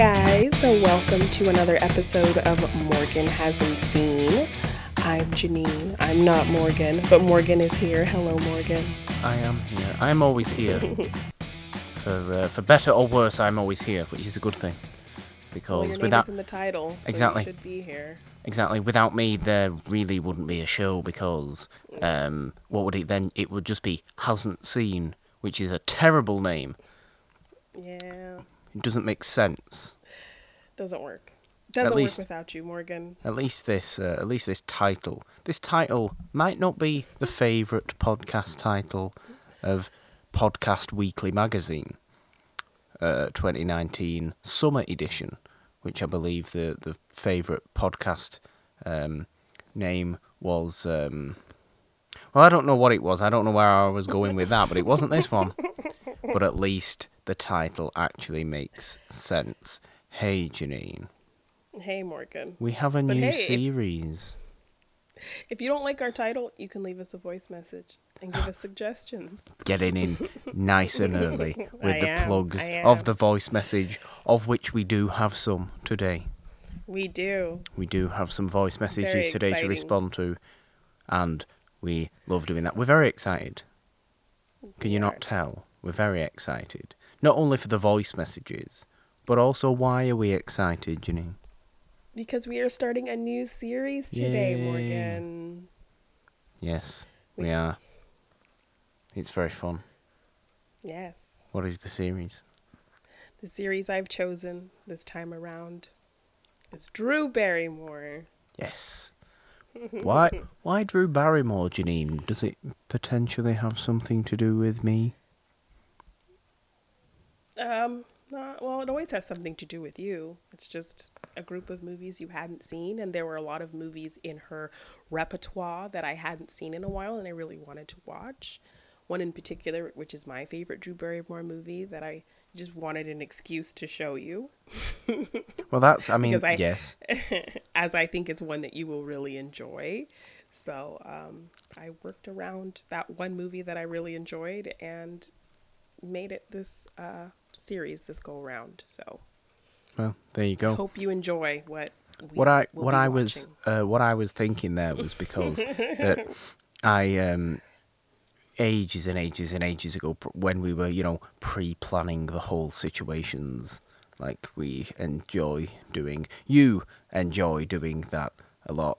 guys, welcome to another episode of Morgan Hasn't Seen. I'm Janine. I'm not Morgan, but Morgan is here. Hello, Morgan. I am here. I'm always here. for uh, for better or worse, I'm always here, which is a good thing. Because Well, without in the title, so Exactly. should be here. exactly without me, there really wouldn't be a show. Because um, what would it then? It would just be hasn't seen, which is a terrible name. Yeah, It doesn't make sense. doesn't work. Doesn't least- work without you, Morgan. At least this, uh, at least this title. This title might not be the favourite podcast title of Podcast Weekly magazine, uh, 2019 summer edition, which I believe the the favourite podcast um, name was. Um, well, I don't know what it was. I don't know where I was going with that, but it wasn't this one. But at least the title actually makes sense. Hey, Janine. Hey, Morgan. We have a But new hey, series. If you don't like our title, you can leave us a voice message and give us suggestions. Getting in nice and early with I the am, plugs of the voice message, of which we do have some today. We do. We do have some voice messages Very today exciting. to respond to, and we love doing that. We're very excited. Can you not tell? We're very excited. Not only for the voice messages, but also why are we excited, Janine? Because we are starting a new series today, Yay. Morgan. Yes, We- we are. It's very fun. Yes. What is the series? The series I've chosen this time around is Drew Barrymore. Yes. Why? Why Drew Barrymore, Janine? Does it potentially have something to do with me? Um, uh, well, it always has something to do with you. It's just a group of movies you hadn't seen, and there were a lot of movies in her repertoire that I hadn't seen in a while, and I really wanted to watch. One in particular, which is my favorite Drew Barrymore movie, that I just wanted an excuse to show you, Well, that's. I mean, I- yes. as I think it's one that you will really enjoy. So um, I worked around that one movie that I really enjoyed and made it this uh, series this go around. So Well, there you go. hope you enjoy what we what I what I was uh, what I was thinking there was because that I um ages and ages and ages ago when we were you know pre-planning the whole situations like we enjoy doing you enjoy doing that a lot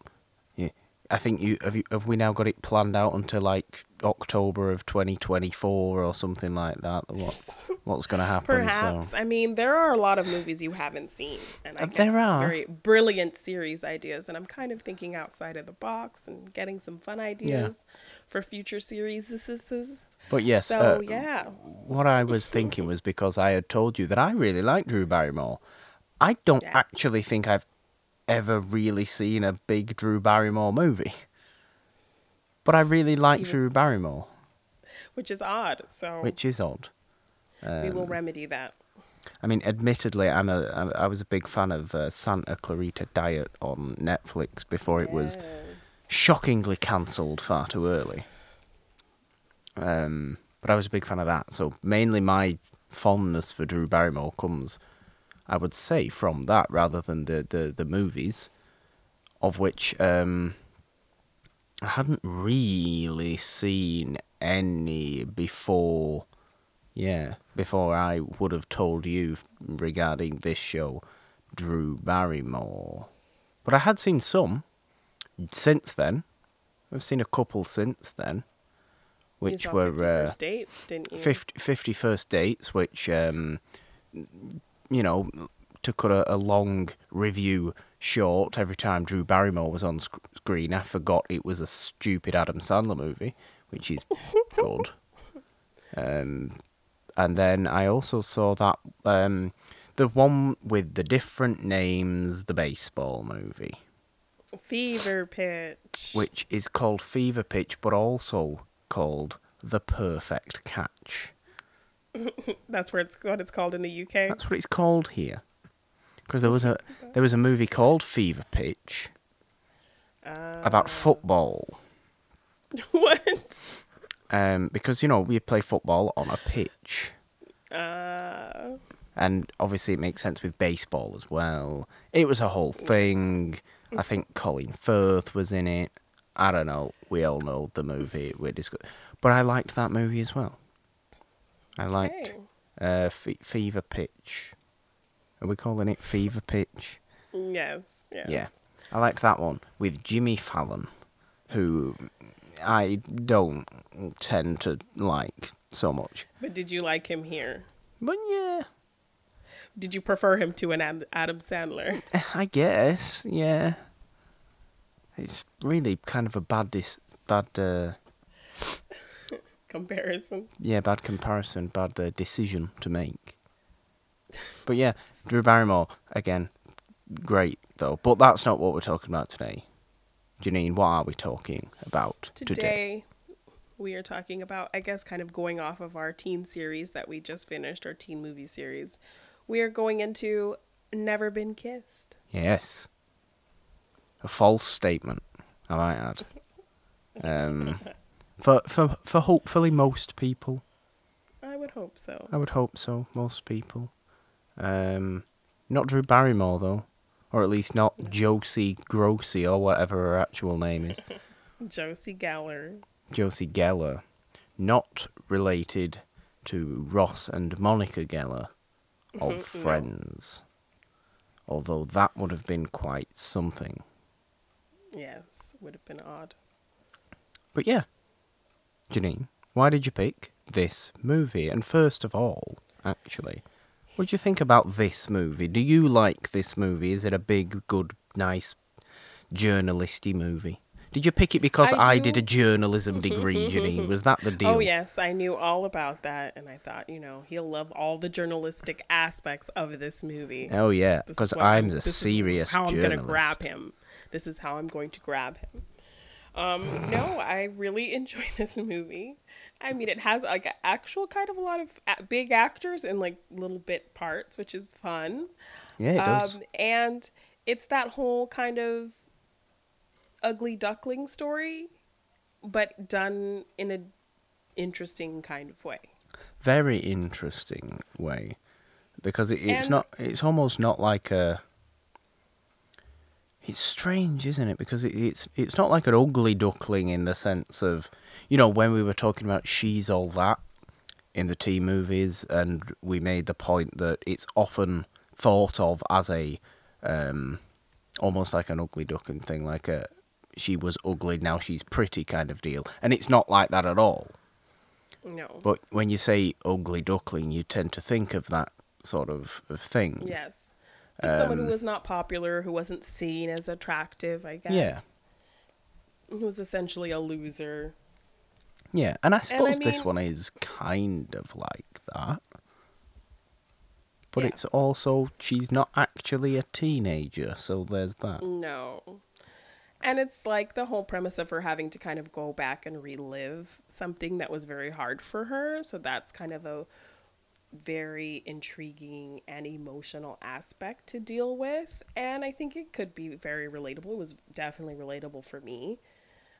I think you have you have we now got it planned out until like October of 2024 or something like that what what's going to happen Perhaps. so I mean, there are a lot of movies you haven't seen, and I Uh, there are. very brilliant series ideas. And I'm kind of thinking outside of the box and getting some fun ideas for future series. but yes so uh, yeah, What I was thinking was because I had told you that I really like Drew Barrymore. I don't Yeah. actually think I've ever really seen a big Drew Barrymore movie. But I really like Even- Drew Barrymore, which is odd. So which is odd. we will Um, remedy that. I mean, admittedly, I'm a I was a big fan of uh, Santa Clarita Diet on Netflix before it was shockingly cancelled far too early. Um, but I was a big fan of that. So mainly my fondness for Drew Barrymore comes, I would say, from that rather than the the, the movies, of which um, I hadn't really seen any before. Yeah, before I would have told you regarding this show, Drew Barrymore. But I had seen some since then. I've seen a couple since then, which were 50 uh, First dates, didn't you? 50, 50 first dates, which, um, you know, to cut a, a long review short, every time Drew Barrymore was on sc- screen, I forgot it was a stupid Adam Sandler movie, which is good. Um, and then I also saw that um, the one with the different names, the baseball movie, Fever pitch. which is called Fever Pitch, but also called The Perfect Catch. That's where it's what it's called in the UK. That's what it's called here. Because there was a there was a movie called Fever Pitch Uh, about football. what? Um, because you know we play football on a pitch. Uh, and obviously it makes sense with baseball as well. It was a whole thing. I think Colin Firth was in it. I don't know. We all know the movie we're discussing, but I liked that movie as well. I liked Okay. uh, Fe- Fever Pitch. Are we calling it Fever Pitch? Yes, yes. Yeah. I liked that one with Jimmy Fallon, who I don't tend to like so much. But did you like him here? But yeah, Did you prefer him to an Adam Sandler? I guess, yeah. It's really kind of a bad dis- bad uh, Comparison. yeah, bad comparison, bad uh, decision to make. But yeah, Drew Barrymore again, great though. But that's not what we're talking about today. Janine, what are we talking about today? Today, we are talking about, I guess, kind of going off of our teen series that we just finished, our teen movie series. We are going into Never Been Kissed. Yes. A false statement, I might add. Um, for, for, for hopefully most people. I would hope so. I would hope so, most people. Um, not Drew Barrymore, though. Or at least not Josie Grossi, or whatever her actual name is. Josie Geller. Josie Geller. Not related to Ross and Monica Geller of No. Friends. Although that would have been quite something. Yes, would have been odd. But yeah, Janine, why did you pick this movie? And first of all, actually, what do you think about this movie? Do you like this movie? Is it a big, good, nice, journalisty movie? Did you pick it because I I, did a journalism degree, Janine? Was that the oh, deal? Oh, yes, I knew all about that, and I thought, you know, he'll love all the journalistic aspects of this movie. Oh yeah, because I'm the serious journalist. this is how I'm gonna grab him. This is how I'm going to grab him. Um, no, I really enjoy this movie. I mean, it has like a actual kind of a lot of big actors in like little bit parts, which is fun. Yeah, it does. Um, and it's that whole kind of ugly duckling story, but done in a interesting kind of way. Very interesting way, because it, it's And- not. It's almost not like a. It's strange, isn't it? Because it, it's it's not like an ugly duckling in the sense of, you know, when we were talking about she's all that in the T movies, and we made the point that it's often thought of as a, um, almost like an ugly duckling thing, like a she was ugly now she's pretty kind of deal, and it's not like that at all. No. But when you say ugly duckling, you tend to think of that sort of, of thing. Yes. Someone who Um, was not popular, who wasn't seen as attractive, I guess. Yeah. Who was essentially a loser. Yeah, and I suppose this mean- one is kind of like that. But it's also she's not actually a teenager, so there's that. No. And it's like the whole premise of her having to kind of go back and relive something that was very hard for her. So that's kind of a very intriguing and emotional aspect to deal with. And I think it could be very relatable. It was definitely relatable for me.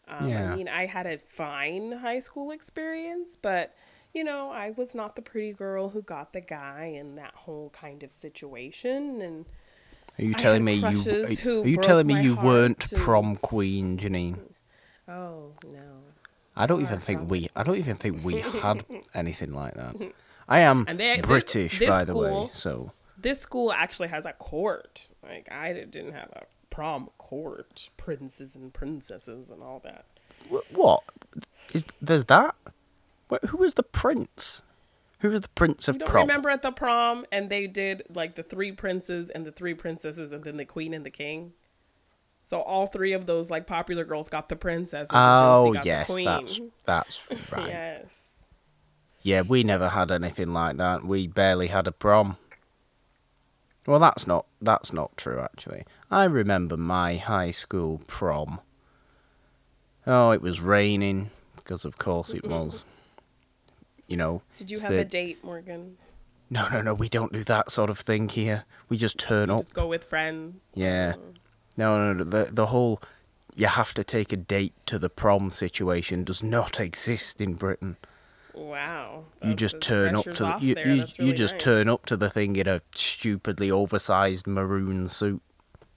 Um, Yeah. I mean, I had a fine high school experience, but you know, I was not the pretty girl who got the guy in that whole kind of situation. And Are you telling me you are, are you telling me you weren't and- prom queen, Janine? oh no. I don't even think we I don't even think we had anything like that. I am And they- they- British this by the way, so this school actually has a court. Like I didn't have a prom court, princes and princesses and all that. What? Is there's that? Wh- Who was the prince? Who was the prince of You don't prom? remember at the prom and they did like the three princes and the three princesses and then the queen and the king. So all three of those like popular girls got the princesses. Oh yes, the queen. that's that's right. Yes. Yeah, we never had anything like that. We barely had a prom. Well, that's not that's not true actually. I remember my high school prom. Oh, it was raining because of course it was. You know. Did you have the- a date, Morgan? No, no, no. We don't do that sort of thing here. We just turn up. Just go with friends. Yeah. Oh. No, no, no. The the whole you have to take a date to the prom situation does not exist in Britain. Wow. You just turn up to the, you, you, That's you just nice. turn up to the thing in a stupidly oversized maroon suit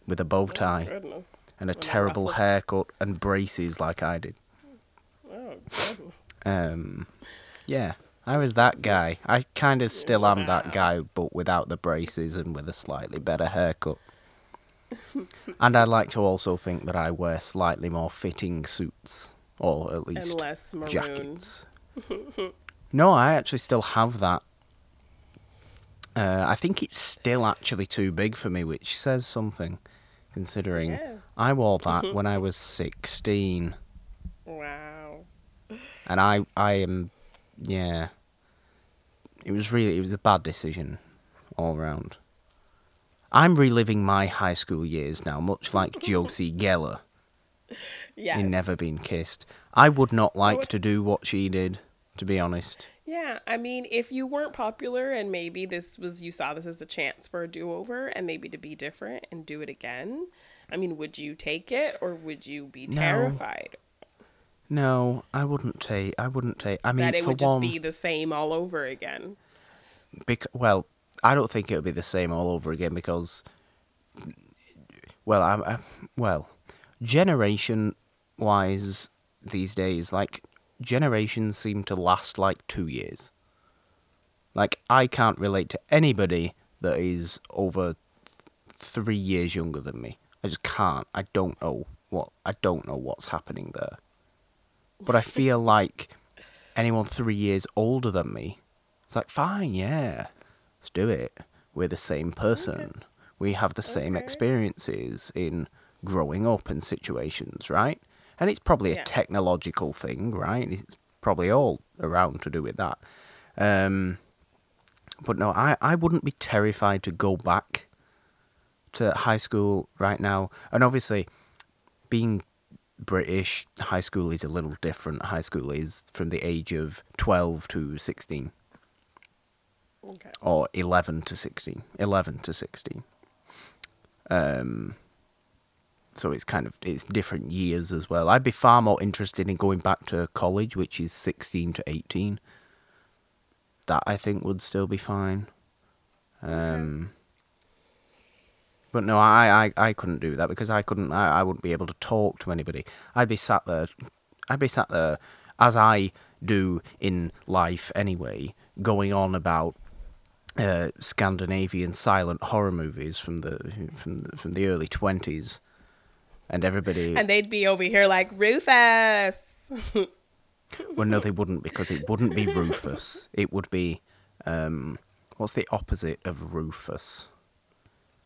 with a bow Oh, tie goodness. and a terrible haircut and braces like I did. Oh. Um, yeah, I was that guy. I kind of still am that guy, but without the braces and with a slightly better haircut. and I like to also think that I wear slightly more fitting suits, or at least And less maroon. jackets. No, I actually still have that. Uh, I think it's still actually too big for me, which says something, considering Yes. I wore that when I was 16 Wow. and I I am yeah. It was really it was a bad decision all round. I'm reliving my high school years now, much like Josie Geller Yes. in Never Been Kissed. I would not like it- to do what she did, to be honest. Yeah, I mean, if you weren't popular and maybe this was you saw this as a chance for a do-over and maybe to be different and do it again, I mean, would you take it or would you be terrified No, I wouldn't take. I wouldn't take. I mean, that it would just one, be the same all over again? Because well, I don't think it would be the same all over again because, well, I'm I, well, generation wise these days, like generations seem to last like two years. Like I can't relate to anybody that is over th- three years younger than me. I just can't. I don't know what I don't know what's happening there. But I feel like anyone three years older than me, it's like fine, yeah, let's do it. We're the same person. We have the same Okay. experiences in growing up in situations, right? And it's probably a Yeah. technological thing, right? It's probably all around to do with that. Um, but no, I, I wouldn't be terrified to go back to high school right now. And obviously, being British, high school is a little different. High school is from the age of 12 to 16, Okay. or 11 to 16. 11 to 16. Um, so it's kind of it's different years as well. I'd be far more interested in going back to college, which is 16 to 18. That I think would still be fine. Um, But no, I, I, I couldn't do that because I couldn't. I, I wouldn't be able to talk to anybody. I'd be sat there. I'd be sat there, as I do in life anyway, going on about uh, Scandinavian silent horror movies from the from the, from the early twenties, and everybody. And they'd be over here like Rufus. Well, no, they wouldn't because it wouldn't be Rufus. It would be, um, what's the opposite of Rufus?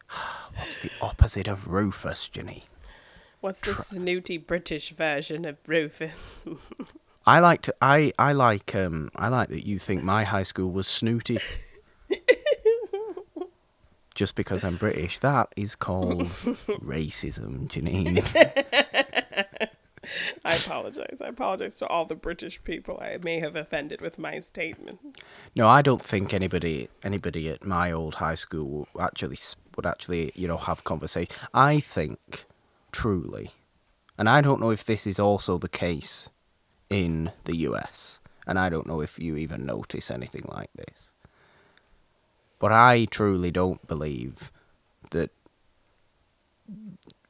What's the opposite of Rufus, Jenny? What's the snooty British version of Rufus? I like to. I I like. Um. I like that you think my high school was snooty. Just because I'm British, that is called racism, Janine. I apologize. I apologize to all the British people I may have offended with my statement. No, I don't think anybody anybody at my old high school would actually would actually you know have conversation. I think truly, and I don't know if this is also the case in the US, and I don't know if you even notice anything like this. But I truly don't believe that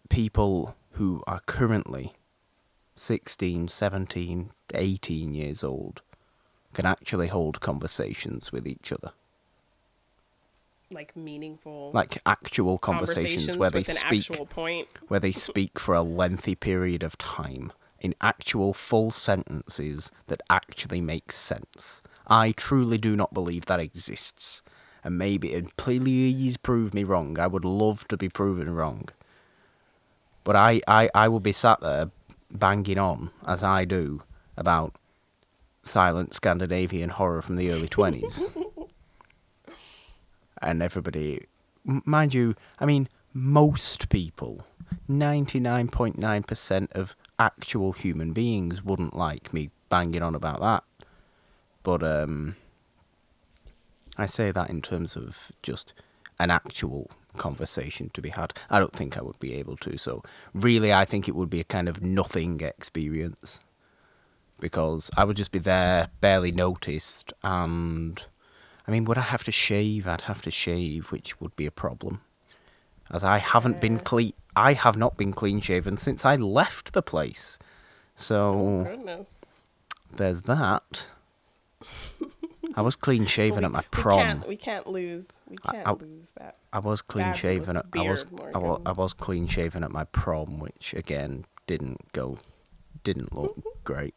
people who are currently 16, 17, 18 years old can actually hold conversations with each other. Like meaningful Like actual conversations, where they an speak actual point. where they speak for a lengthy period of time in actual full sentences that actually make sense. I truly do not believe that exists. And maybe and please prove me wrong. I would love to be proven wrong. But I, I, I will be sat there banging on as I do about silent Scandinavian horror from the early twenties. and everybody m- mind you, I mean, most people, 99.9% of actual human beings wouldn't like me banging on about that. But um, I say that in terms of just an actual conversation to be had. I don't think I would be able to. So, really, I think it would be a kind of nothing experience. because I would just be there, barely noticed, and I mean, would I have to shave? I'd have to shave, which would be a problem, as I haven't been clean. I have not been clean shaven since I left the place. So oh, Goodness. there's that. I was clean shaven we, at my We prom. can't, we can't lose. We can't I- lose that. I was clean shaven. At, I was I was, I was clean shaven at my prom, which again didn't go, didn't look great.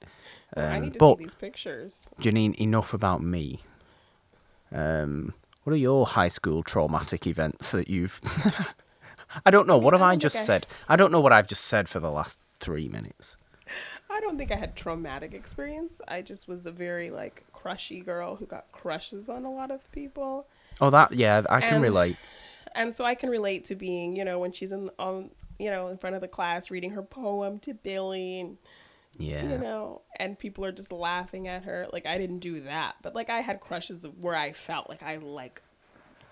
I Um, need to but see these pictures. Janine, enough about me. Um, what are your high school traumatic events that you've? I don't know. What I have I don't just I- said? I don't know what I've just said for the last three minutes. I don't think I had traumatic experience. I just was a very like crushy girl who got crushes on a lot of people. Oh, that yeah, I can And- relate. and so I can relate to being, you know, when she's in on, you know, in front of the class reading her poem to Billy, and Yeah. you know, and people are just laughing at her. Like I didn't do that, but like I had crushes where I felt like I like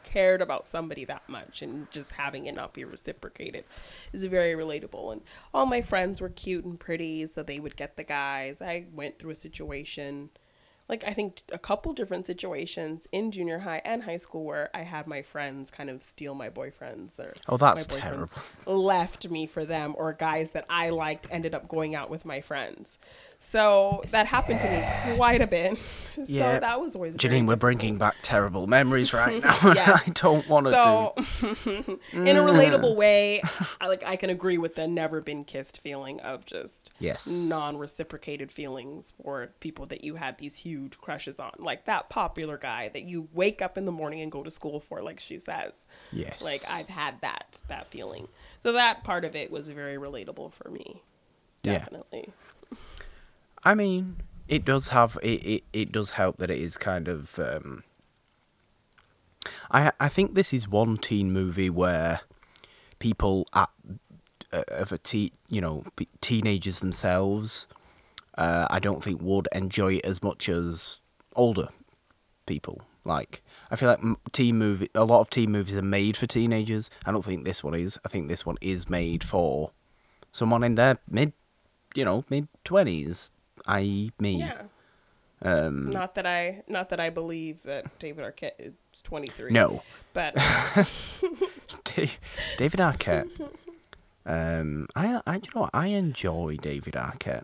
cared about somebody that much, and just having it not be reciprocated is very relatable. And all my friends were cute and pretty, so they would get the guys. I went through a situation like I think a couple different situations in junior high and high school where I had my friends kind of steal my boyfriends or Oh, that's my boyfriends terrible. left me for them or guys that I liked ended up going out with my friends. So that happened to me quite a bit. so Yeah. that was always Janine, we're bringing back terrible memories right now. Yes. I don't want to So, do. in a relatable mm. way, I, like I can agree with the never been kissed feeling of just Yes. non-reciprocated feelings for people that you had these huge crushes on, like that popular guy that you wake up in the morning and go to school for, like she says. Yes. Like I've had that that feeling. So that part of it was very relatable for me. Yeah. I mean, it does have it, it, it does help that it is kind of um I I think this is one teen movie where people at uh, of a teen, you know, teenagers themselves uh, I don't think would enjoy it as much as older people. Like I feel like teen movie a lot of teen movies are made for teenagers. I don't think this one is. I think this one is made for someone in their mid you know, mid twenties, i.e. me. Yeah. Um, Not that I not that I believe that David Arquette is 23. no, But David Arquette. Um, I, I, you know. I enjoy David Arquette.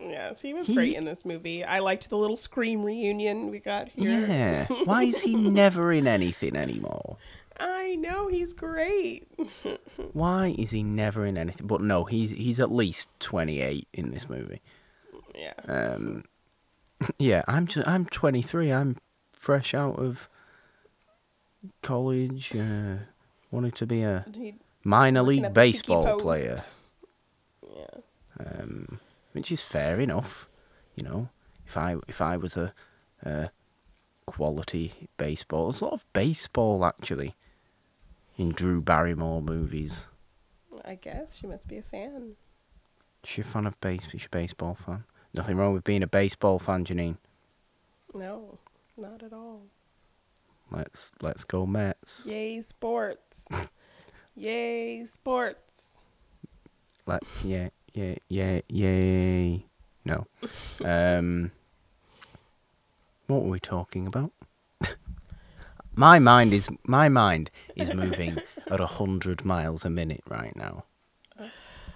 yes, he was He- great in this movie. I liked the little Scream reunion we got here. Yeah. Why is he never in anything anymore? I know he's great. Why is he never in anything? But no, he's he's at least twenty eight in this movie. Yeah. Um, yeah, I'm just I'm twenty three. I'm fresh out of college. Uh, wanted to be a minor league at the Tiki baseball player. yeah. um, which is fair enough. You know, if I if I was a, a quality baseball, there's a lot of baseball actually in Drew Barrymore movies. I guess she must be a fan. She a fan of base? She a baseball fan? Nothing wrong with being a baseball fan, Janine. No, not at all. Let's let's go Mets. Yay, sports. Yay, sports. Let yeah yeah yeah yay. No. Um. What were we talking about? my mind is my mind is moving at a hundred miles a minute right now,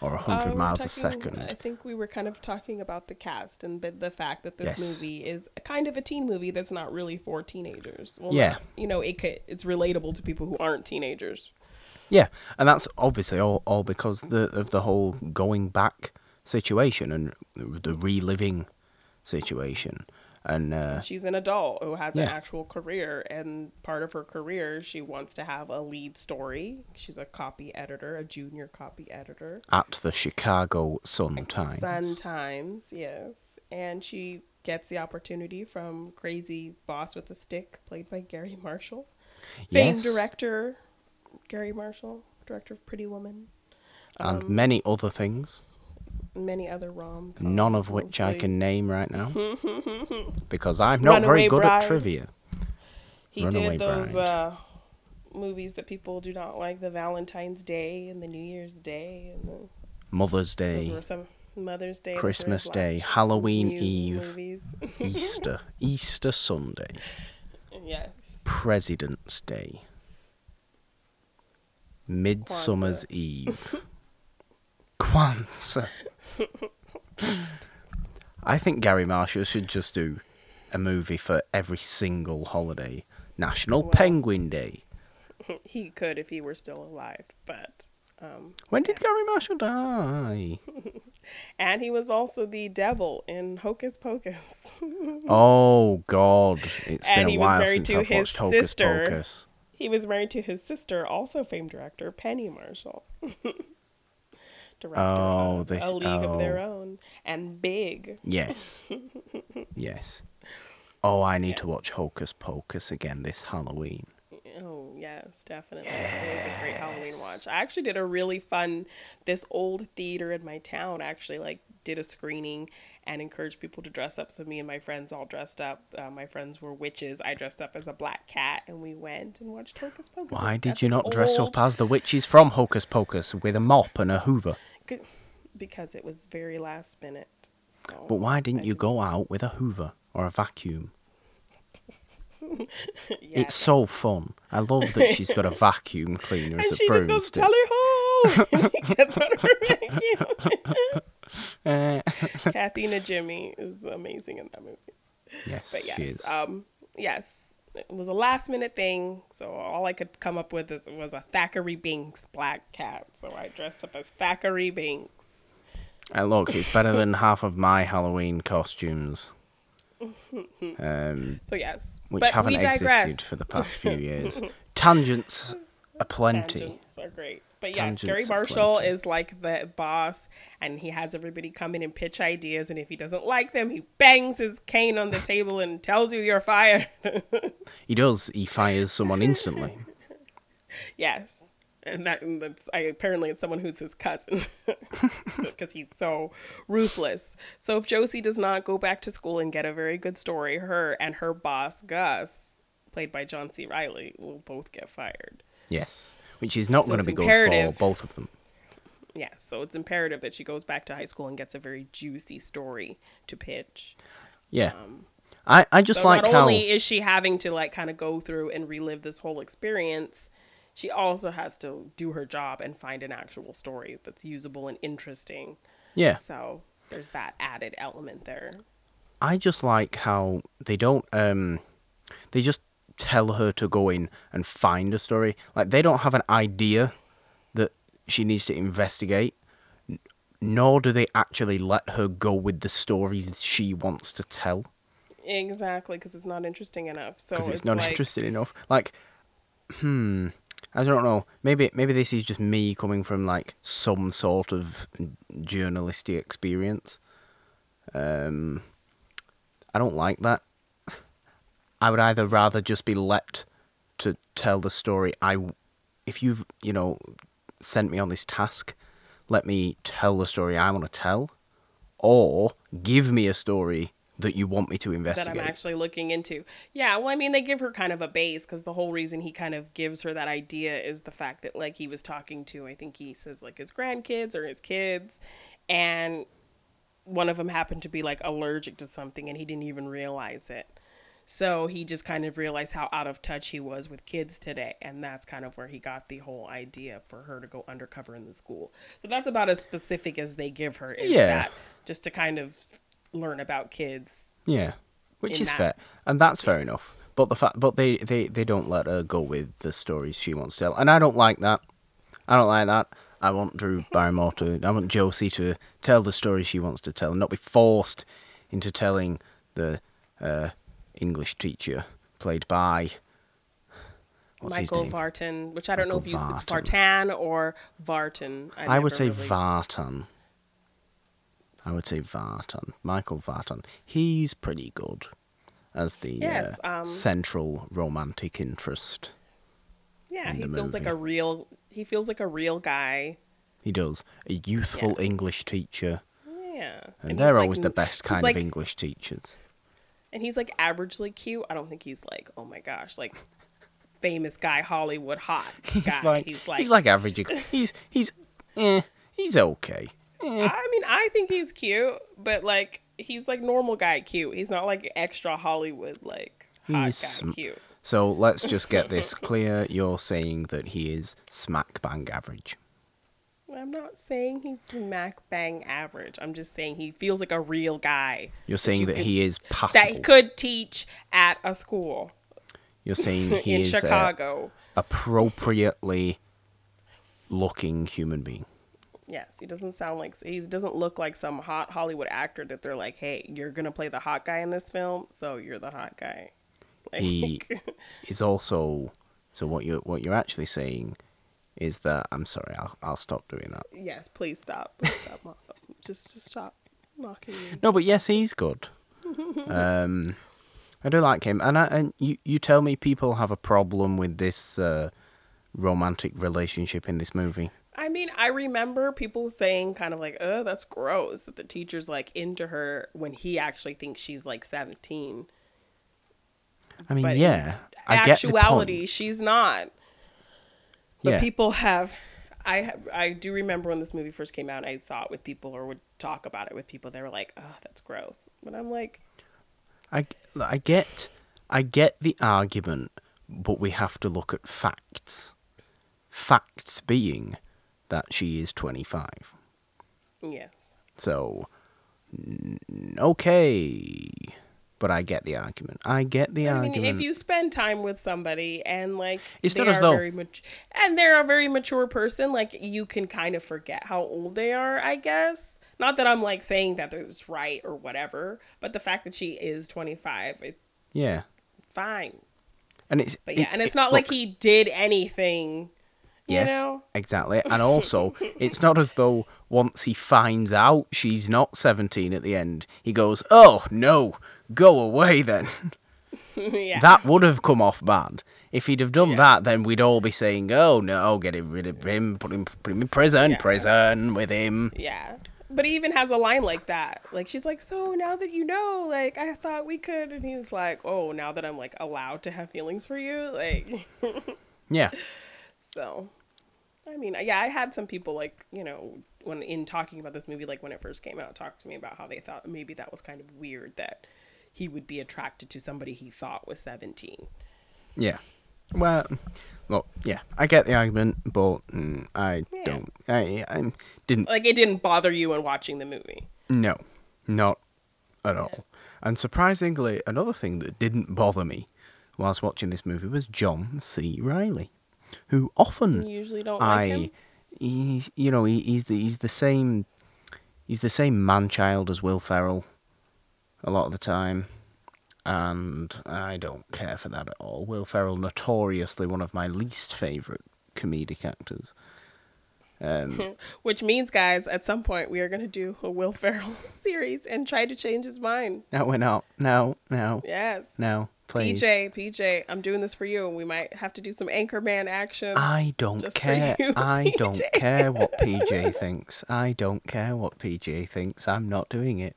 or Uh, hundred we were miles a second. I think we were kind of talking about the cast and the, the fact that this Yes. movie is kind of a teen movie that's not really for teenagers. Well, Yeah. not- you know, it could, it's relatable to people who aren't teenagers. Yeah, and that's obviously all, all because the of the whole going back situation and the reliving situation, and uh, She's an adult who has an actual career, and part of her career, she wants to have a lead story. She's a copy editor, a junior copy editor. at the Chicago Sun Times. Sun Times, yes. And she gets the opportunity from crazy boss with a stick, played by Garry Marshall. Famed Yes. director Garry Marshall, director of Pretty Woman, and Um, many other things, many other rom none of which I can name right now, because I'm not very good Bride. at trivia. He Runaway did those uh, movies that people do not like, the Valentine's Day and the New Year's Day, and the, Mother's Day. Mother's Day, Christmas Day, Halloween Eve. Easter, Easter Sunday, yes. President's Day, Midsummer's Eve, Kwanzaa. I think Garry Marshall should just do a movie for every single holiday. National Well- Penguin Day. He could if he were still alive, but um, When did Garry Marshall die? and he was also the devil in Hocus Pocus. Oh God, it's And been he a was while married since to I've his watched Hocus sister. Pocus. he was married to his sister, also famed director Penny Marshall. Director Oh, this- A League of Their oh. Own and Big. Yes. yes. Oh, I need to watch Hocus Pocus again this Halloween. Oh yes, definitely. It's always a great Halloween watch. I actually did a really fun. This old theater in my town actually like did a screening and encouraged people to dress up. So me and my friends all dressed up. Uh, my friends were witches. I dressed up as a black cat, and we went and watched Hocus Pocus. Why did you not dress up as the witches from Hocus Pocus with a mop and a hoover? Because it was very last minute. So But why didn't I you go out with a hoover or a vacuum? Yeah, It's so fun. I love that she's got a vacuum cleaner and as a she just goes broomstick. tally ho, and she gets on her vacuum. Eh, Kathy Najimy is amazing in that movie. yes, But she yes, is. um, yes, it was a last minute thing. So all I could come up with is, was a Thackery Binx black cat. So I dressed up as Thackery Binx. Uh, look, it's better than half of my Halloween costumes, um, So yes, which but haven't existed for the past few years. Tangents aplenty. Tangents are great. But yes, Tangents Garry Marshall is like the boss, and he has everybody come in and pitch ideas. And if he doesn't like them, he bangs his cane on the table and tells you you're fired. He does. He fires someone instantly. Yes. And that and that's I apparently it's someone who's his cousin because he's so ruthless. So if Josie does not go back to school and get a very good story, her and her boss Gus, played by John C. Reilly, will both get fired. Yes, which is not So going to be good for both of them. Yeah, so it's imperative that she goes back to high school and gets a very juicy story to pitch. Yeah, I I just Um, so like not how only is she having to like kind of go through and relive this whole experience, she also has to do her job and find an actual story that's usable and interesting. yeah So there's that added element there. I just like how they don't um they just tell her to go in and find a story. Like they don't have an idea that she needs to investigate, nor do they actually let her go with the stories she wants to tell Exactly, because it's not interesting enough. So it's, it's, not like, interesting enough. Like, hmm, I don't know. Maybe maybe this is just me coming from like some sort of journalistic experience. Um, I don't like that. I would either rather just be let to tell the story. I, if you've you know sent me on this task, let me tell the story I want to tell, or give me a story that you want me to investigate. that. I'm actually looking into. Yeah, well, I mean, they give her kind of a base because the whole reason he kind of gives her that idea is the fact that, like, he was talking to, I think he says, like, his grandkids or his kids, and one of them happened to be, like, allergic to something and he didn't even realize it. So he just kind of realized how out of touch he was with kids today, and that's kind of where he got the whole idea for her to go undercover in the school. So that's about as specific as they give her, is Yeah. that just to kind of learn about kids Yeah, which is that. fair, and that's fair enough. But the fact, but they, they, they don't let her go with the stories she wants to tell, and I don't like that. I don't like that. I want Drew Barrymore to, I want Josie to tell the story she wants to tell, and not be forced into telling the uh, English teacher played by what's Michael? Vartan, which I don't know if Michael you, it's Vartan. Or Vartan. I, would say really- Vartan. I would say Vartan. Michael Vartan. He's pretty good as the Yes, uh, um, central romantic interest. Yeah, in he feels like a real. He feels like a real guy. He does. A youthful Yeah. English teacher. Yeah, And, he's they're like always the best kind like- of English teachers. And he's like averagely cute. I don't think he's like, oh my gosh, like famous guy Hollywood hot He's guy. like, he's like, he's like average. He's he's eh, he's okay. I mean, I think he's cute, but like he's like normal guy cute. He's not like extra Hollywood like hot He's guy sm- cute. So let's just get this clear. You're saying that he is smack bang average. I'm not saying he's smack bang average. I'm just saying he feels like a real guy. You're saying you that could- he is that he could teach at a school You're saying he in is Chicago. appropriately looking human being. Yes, he doesn't sound like he doesn't look like some hot Hollywood actor that they're like, "Hey, you're gonna play the hot guy in this film, so you're the hot guy." Like, He is also so what you are what you're actually saying is that I'm sorry, I'll I'll stop doing that. yes, please stop, please stop, just just stop mocking me. No, but yes, he's good. um, I do like him, and I, and you you tell me people have a problem with this uh, romantic relationship in this movie. I mean, I remember people saying kind of like, "Oh, that's gross," that the teacher's like into her when he actually thinks she's like seventeen. I mean, But in yeah, I Actuality, she's not. But Yeah. people have. I I do remember when this movie first came out. I saw it with people or would talk about it with people. They were like, "Oh, that's gross," but I'm like, I, I get I get the argument, but we have to look at facts. Facts being that she is 25. yes. So, okay. But I get the argument. I get the argument. I argument. mean, if you spend time with somebody and like It's they not as though- very mat- and they're a very mature person, like you can kind of forget how old they are. I guess not that I'm like saying that it's right or whatever, but the fact that she is 25, it's yeah. fine. And it's But yeah, it- and it's it- not like he did anything. You Yes, know? exactly. And also, it's not as though once he finds out she's not 17 at the end, he goes, "Oh no, go away then." yeah. That would have come off bad. If he'd have done Yeah. that, then we'd all be saying, "Oh no, get rid of him, put him, put him in prison, Yeah. prison with him." Yeah. But he even has a line like that. Like she's like, "So now that you know, like I thought we could." And he's like, "Oh, now that I'm like allowed to have feelings for you, like Yeah, so." I mean, uh, yeah, I had some people like, you know, when in talking about this movie like when it first came out, talk to me about how they thought maybe that was kind of weird that he would be attracted to somebody he thought was 17. yeah. Well, look, yeah, I get the argument, but mm, I Yeah. don't. I, I didn't. Like it didn't bother you in watching the movie. No, not at all. And surprisingly, another thing that didn't bother me whilst watching this movie was John C. Reilly, who often You usually don't I, like him. he's you know he, he's the he's the same he's the same man child as Will Ferrell a lot of the time, and I don't care for that at all. Will Ferrell notoriously one of my least favorite comedic actors. Um, Which means, guys, at some point we are going to do a Will Ferrell series and try to change his mind. no, we're not. No, no, Yes. no. Please. PJ, PJ, I'm doing this for you. We might have to do some Anchorman action. I don't care. you, I don't care what PJ thinks. I don't care what PJ thinks. I'm not doing it.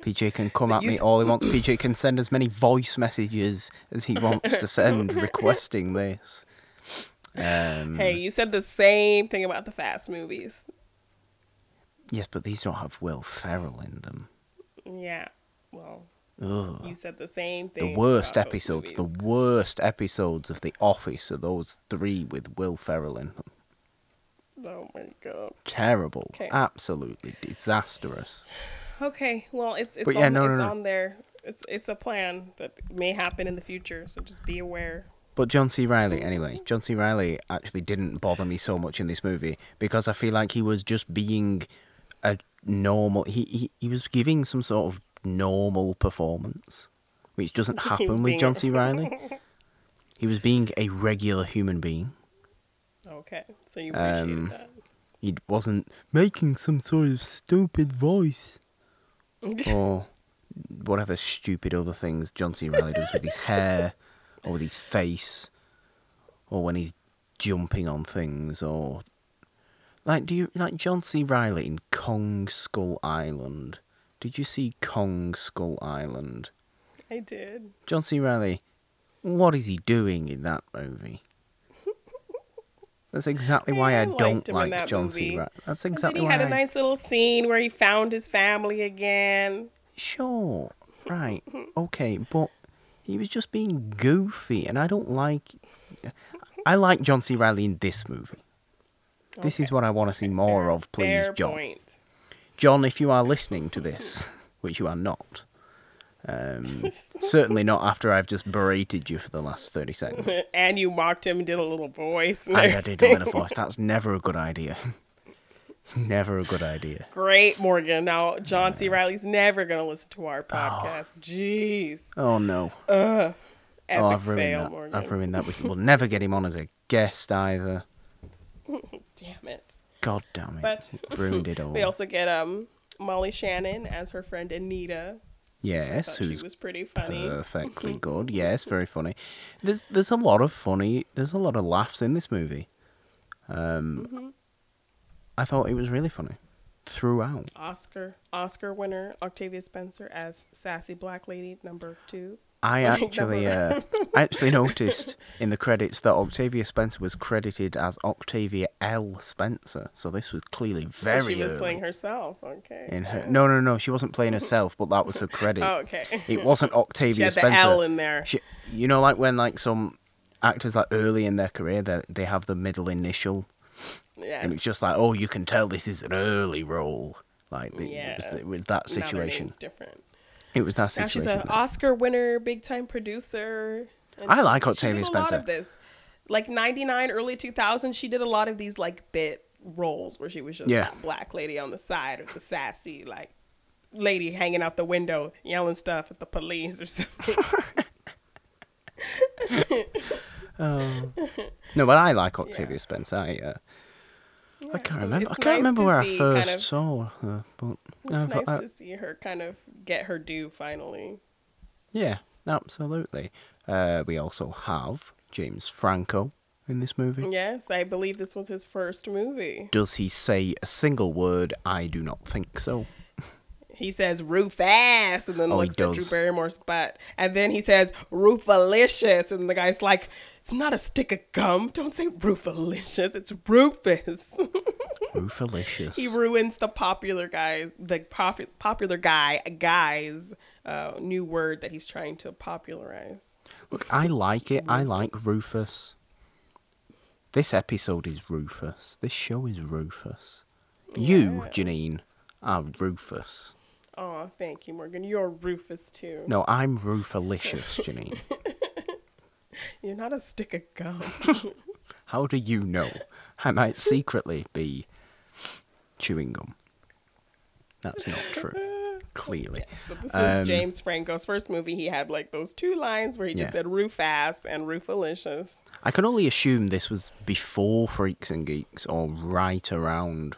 PJ can come at me all he wants. PJ can send as many voice messages as he wants to send requesting this. Um, hey, you said the same thing about the Fast movies. Yes, but these don't have Will Ferrell in them. Yeah. Well, Ugh. you said the same thing. The worst episodes, the worst episodes of The Office are those three with Will Ferrell in them. Oh my god. Terrible. Okay. Absolutely disastrous. Okay, well, it's it's, But yeah, on, no, no, it's no. on there. It's it's a plan that may happen in the future, so just be aware. But John C. Reilly, anyway, John C. Reilly actually didn't bother me so much in this movie because I feel like he was just being a normal. He he, he was giving some sort of normal performance, which doesn't happen with John C. Reilly. he was being a regular human being. Okay, so you appreciated Um, that. He wasn't making some sort of stupid voice or whatever stupid other things John C. Reilly does with his hair or with his face or when he's jumping on things or like do you like John C. Reilly in Kong Skull Island? Did you see Kong Skull Island? I did. John C. Reilly, what is he doing in that movie? That's exactly why I, I don't like John movie. C. Riley. That's exactly And then he had a nice little scene where he found his family again. Sure, right, okay, but he was just being goofy, and I don't like. I like John C. Reilly in this movie. This is what I want to see more Fair- of, please, fair John. Point. John, if you are listening to this, which you are not, um, certainly not after I've just berated you for the last 30 seconds. and you mocked him and did a little voice. and And I did a little voice. That's never a good idea. It's never a good idea. Great, Morgan. Now, John C. Reilly's never going to listen to our podcast. Jeez. Oh no. Epic oh, I've ruined fail, that. Morgan. I've ruined that. We- We'll never get him on as a guest either. Damn it. God damn it. But ruined it all. we also get um Molly Shannon as her friend Anita. Yes, she who's was pretty funny. perfectly good. Yes, very funny. There's there's a lot of funny. There's a lot of laughs in this movie. Um, Mm-hmm. I thought it was really funny throughout. Oscar Oscar winner Octavia Spencer as sassy black lady number two. I actually, uh, I actually noticed in the credits that Octavia Spencer was credited as Octavia L. Spencer. So this was clearly very so she was playing herself. Okay. in her. No, no, no. She wasn't playing herself, but that was her credit. Oh, okay. It wasn't Octavia she had the Spencer. L in there. She, you know, like when like some actors like early in their career, they they have the middle initial, yeah. and it's just like, oh, you can tell this is an early role. Like the, it was Yeah. the, with that situation, different. It was that situation. Now she's an Oscar winner, big time producer. I like she Octavia did a lot of this. Like 99, early 2000, she did a lot of these like bit roles where she was just Yeah. black lady on the side or the sassy like lady hanging out the window yelling stuff at the police or something. No, but I like Octavia Spencer. I, uh, I can't so remember. I can't nice remember where I first kind of- saw her, but It's nice I- to see her kind of get her due finally. yeah, absolutely. Uh, we also have James Franco in this movie. Yes, I believe this was his first movie. Does he say a single word? I do not think so. He says roof ass and then Oh, looks at Drew. Barrymore's butt. And then he says Rufalicious. And the guy's like, it's not a stick of gum. Don't say Rufalicious. It's Rufus. Rufalicious. he ruins the popular guys, the prof- popular guy, guy's uh, new word that he's trying to popularize. Look, I like it. I like Rufus. This episode is Rufus. This show is Rufus. You, Yeah. Janine, are Rufus. Oh, thank you, Morgan. You're Rufus too. No, I'm Rufalicious, Janine. You're not a stick of gum. How do you know? I might secretly be chewing gum. That's not true. Clearly. So this was Um, James Franco's first movie. He had like those two lines where he just Yeah. said ass and Rufalicious. I can only assume this was before Freaks and Geeks or right around.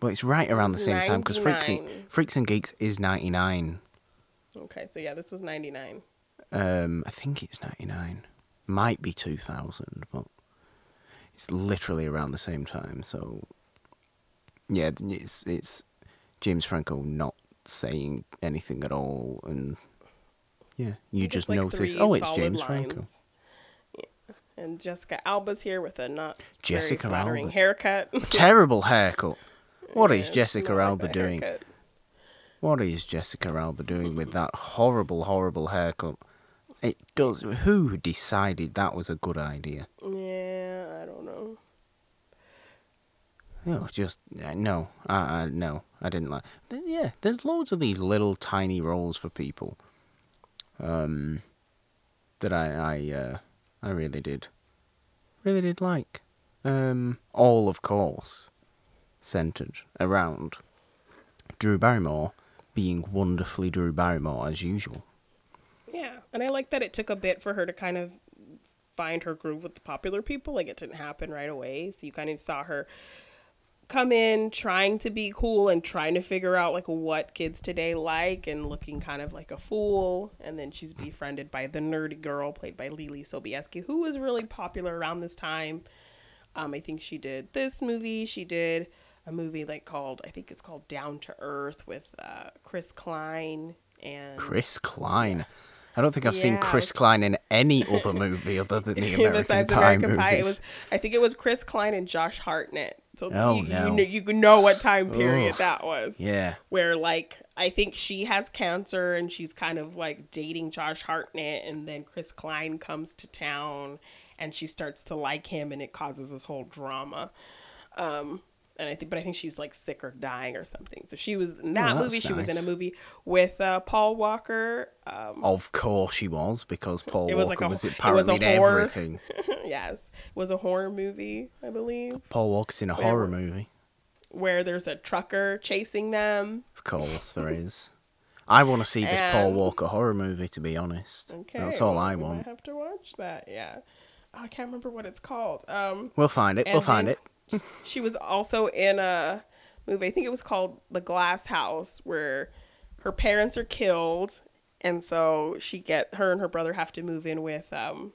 Well, it's right around the was same time because Freaks and, Freaks and Geeks is 99. Okay, so yeah, this was 99. Um, I think it's 99. Might be 2000, but it's literally around the same time. So, yeah, it's it's James Franco not saying anything at all, and yeah, you just like notice. Oh, it's James Franco. lines. Yeah. And Jessica Alba's here with a not Jessica very flattering Alba. haircut. Terrible haircut. What is Jessica Alba doing? haircut. What is Jessica Alba doing with that horrible, horrible haircut? It does. Who decided that was a good idea? Yeah, I don't know. No, just no. I, I no, I didn't like. Yeah, there's loads of these little tiny roles for people. Um, that I I uh, I really did, really did like. Um, all of course, centered around Drew Barrymore being wonderfully Drew Barrymore as usual. Yeah, and I like that it took a bit for her to kind of find her groove with the popular people. Like it didn't happen right away, so you kind of saw her come in trying to be cool and trying to figure out like what kids today like and looking kind of like a fool and then she's befriended by the nerdy girl played by Leelee Sobieski who was really popular around this time um, I think she did this movie she did a movie like called I think it's called Down to Earth with uh, Chris Klein and Chris Klein. I don't think I've seen Chris Klein in any other movie other than the American Besides Pie American movies. Pie, it was I think it was Chris Klein and Josh Hartnett. So Oh, you, no. you, know, you know what time period Ugh. that was. Yeah. Where like I think she has cancer and she's kind of like dating Josh Hartnett and then Chris Klein comes to town and she starts to like him and it causes this whole drama. Um and I think but I think she's like sick or dying or something. So she was in that Oh, movie. She was in a movie with uh, Paul Walker. Um, Of course she was, because Paul was like Walker a- was it was horror- everything. yes, it was a horror movie, I believe. Paul Walker's in a Where- horror movie. where there's a trucker chasing them. Of course there is. I want to see this Paul Walker horror movie, to be honest. Okay, That's all well, I want. have to watch that. Yeah, oh, I can't remember what it's called. Um, We'll find it. We'll find then it. She was also in a movie. I think it was called The Glass House, where her parents are killed, and so she get her and her brother have to move in with um,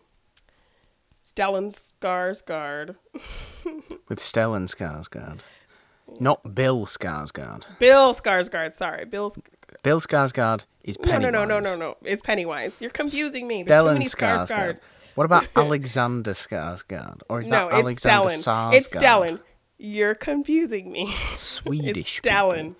Stellan Skarsgård, With Stellan Skarsgård. Not Bill Skarsgård. Bill Skarsgård. Sorry, Bill. Sk- Bill Skarsgård is no, Pennywise. no, no, no, no, no. It's Pennywise. You're confusing me. There's too Stellan many Skarsgård. Skarsgård. What about Alexander Skarsgård? Or is No, that it's Alexander Stellan. Sarsgaard? It's Stellan. You're confusing me. Swedish it's people. Stellan.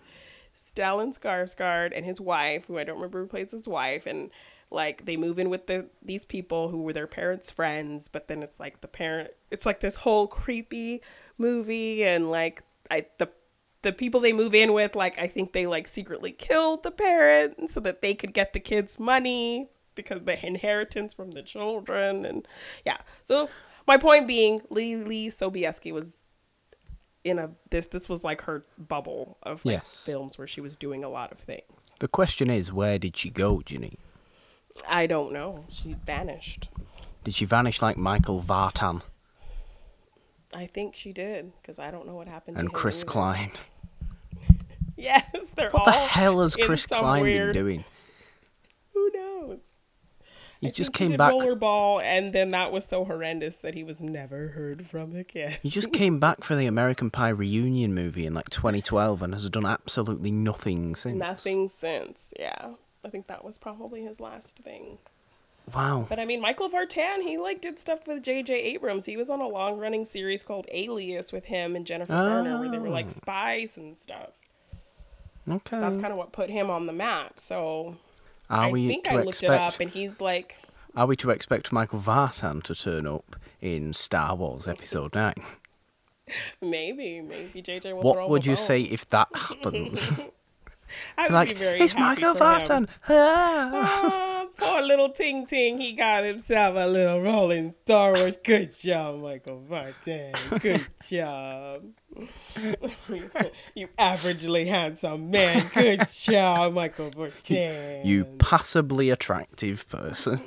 Stellan Skarsgård and his wife, who I don't remember who plays his wife, and like they move in with the these people who were their parents' friends, but then it's like the parent. It's like this whole creepy movie, and like I the the people they move in with, like I think they like secretly killed the parent so that they could get the kids money because the inheritance from the children, and yeah. So my point being, Leelee Sobieski was in a this this was like her bubble of like Yes. films where she was doing a lot of things. The question is, where did she go, Ginny? I don't know. She vanished. Did she vanish like Michael Vartan I think she did because I don't know what happened. and Chris either. Klein? Yes, they're What all. the hell has Chris Klein weird- been doing? He I just came did back. Rollerball, and then that was so horrendous that he was never heard from again. He just came back for the American Pie reunion movie in like 2012 and has done absolutely nothing since. Nothing since. Yeah, I think that was probably his last thing. Wow. But I mean, Michael Vartan, he like did stuff with J.J. Abrams. He was on a long running series called Alias with him and Jennifer Garner, where they were like Oh. spies and stuff. Okay. That's kind of what put him on the map. So are I we think to I looked it up, and he's like, Are we to expect Michael Vartan to turn up in Star Wars Episode Nine? maybe, maybe J.J. will What would you bone. say if that happens? I would like, be very it's Michael. Vartan. Ah. Ah, poor little Ting Ting, he got himself a little role in Star Wars. Good job, Michael Vartan. Good job. you averagely handsome man. Good job, Michael Vartan. You passably attractive person.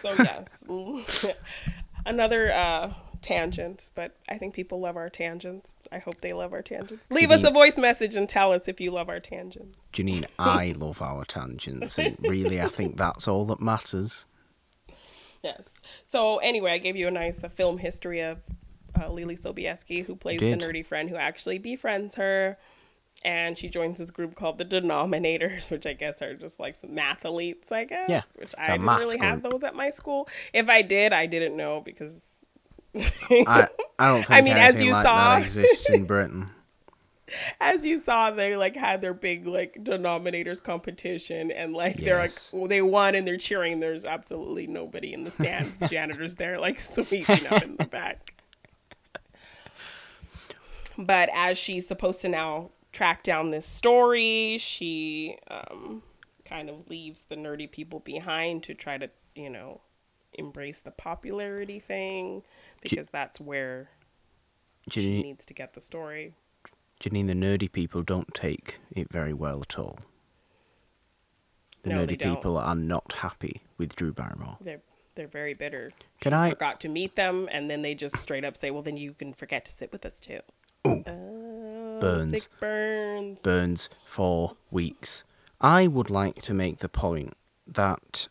So yes, another uh, tangent, but I think people love our tangents. I hope they love our tangents. Leave us a voice message and tell us if you love our tangents. Janine, I love our tangents, and really, I think that's all that matters. Yes. So anyway, I gave you a nice uh, film history of uh, Leelee Sobieski, who plays the nerdy friend who actually befriends her, and she joins this group called the Denominators, which I guess are just like some math elites, I guess. Yeah, Which I didn't really have those at my school. If I did, I didn't know because. I, I don't think I mean, as you like saw- that exists in Britain. as you saw, they like had their big like denominators competition, and like they're like well, they won and they're cheering. There's absolutely nobody in the stands. the janitors there like sweeping up in the back. But as she's supposed to now track down this story, she um, kind of leaves the nerdy people behind to try to you know embrace the popularity thing because that's where she needs to get the story. Janine, the nerdy people don't take it very well at all. The No, nerdy people are not happy with Drew Barrymore. They're they're very bitter. Can She I- forgot to meet them, and then they just straight up say, "Well, then you can forget to sit with us too." Oh, Burns. Burns. Burns for weeks. I would like to make the point that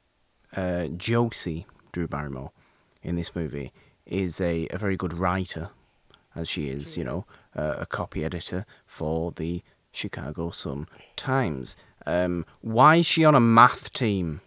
uh, Josie, Drew Barrymore, in this movie, is a, a very good writer, as she is, She you know, is. uh, a copy editor for the Chicago Sun Times. Um, why is she on a math team?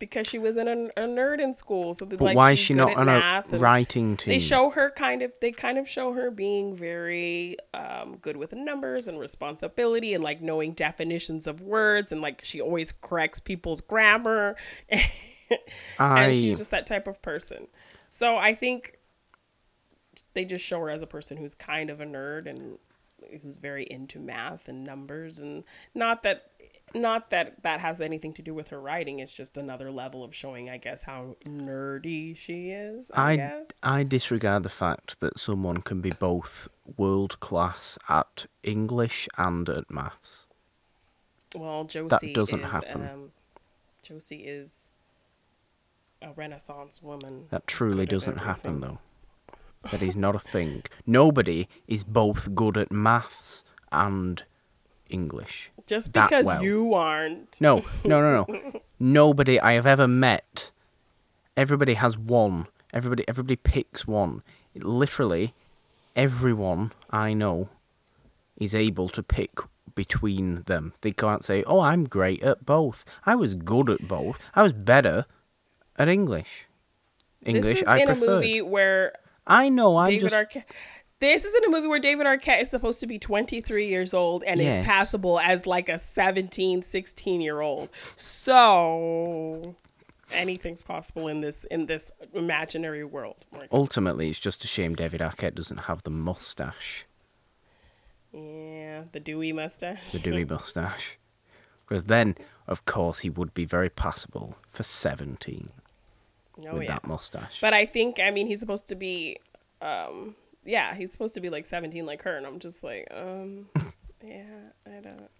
because she was in a, a nerd in school. So But like why is she not on a writing team? They show her kind of. They kind of show her being very um, good with numbers and responsibility and like knowing definitions of words and like she always corrects people's grammar. I and she's just that type of person. So I think they just show her as a person who's kind of a nerd and who's very into math and numbers and not that not that that has anything to do with her writing it's just another level of showing i guess how nerdy she is i, I, guess I disregard the fact that someone can be both world class at English and at maths. well josie that doesn't is, happen. um, josie is a renaissance woman That truly doesn't happen, though. That is not a thing. Nobody is both good at maths and English. just because well. you aren't No, no, no, no. Nobody I have ever met. Everybody has one. Everybody, everybody picks one. Literally, everyone I know is able to pick between them. They can't say, "Oh, I'm great at both. I was good at both. I was better at English." English, this is I in prefer. a movie where I know. I'm David just. Arquette. This is in a movie where David Arquette is supposed to be 23 years old and Yes. is passable as like a 17, 16 year old. So anything's possible in this in this imaginary world. Morgan. Ultimately, it's just a shame David Arquette doesn't have the mustache, Yeah, the Dewey mustache. the Dewey mustache, because then, of course, he would be very passable for seventeen Oh with yeah. that mustache. But I think I mean he's supposed to be um yeah, he's supposed to be like 17 like her and I'm just like um yeah, I don't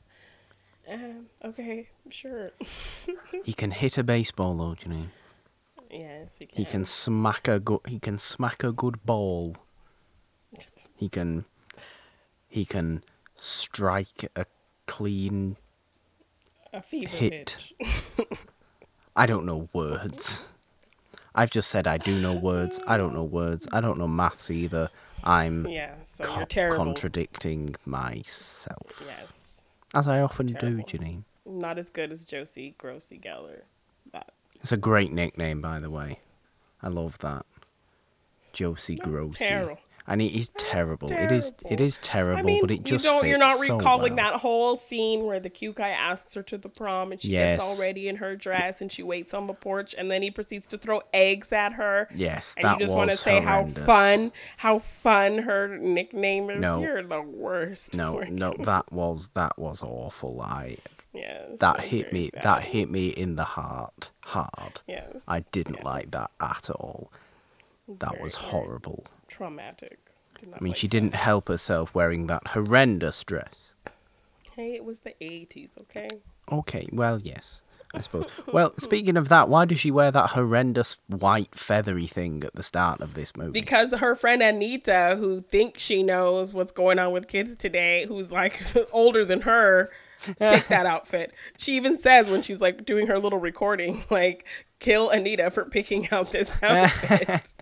um okay, sure. he can hit a baseball, though, Janine. yes, he can. He can smack a good. He can smack a good ball. He can. He can strike a clean. a fever hit. I don't know words. I've just said I do know words. I don't know words. I don't know maths either. I'm Yeah, so co- contradicting myself, yes. as I often Terrible. do, Janine. Not as good as Josie Grossie Geller. That It's a great nickname, by the way. I love that. Josie That's Grossie. terrible. And it is That's terrible. It is. It terrible. I mean, but it just you don't. You're not fits so recalling well. that whole scene where the cute guy asks her to the prom and she gets all ready in her dress and she waits on the porch and then he proceeds to throw eggs at her. Yes, And that you just want to say horrendous. how fun, how fun her nickname is. No. You're the worst. No, Morgan. no, that was that was awful. I Yes. that hit me. sad. That hit me in the heart. Hard. Yes. I didn't like that at all. That was horrible. Traumatic. I mean, like she that. didn't help herself wearing that horrendous dress. Hey, it was the 80s, okay? Okay, well, yes, I suppose. well, speaking of that, why does she wear that horrendous white feathery thing at the start of this movie? Because her friend Anita, who thinks she knows what's going on with kids today, who's like older than her, picked that outfit. She even says when she's like doing her little recording, like, kill Anita for picking out this outfit.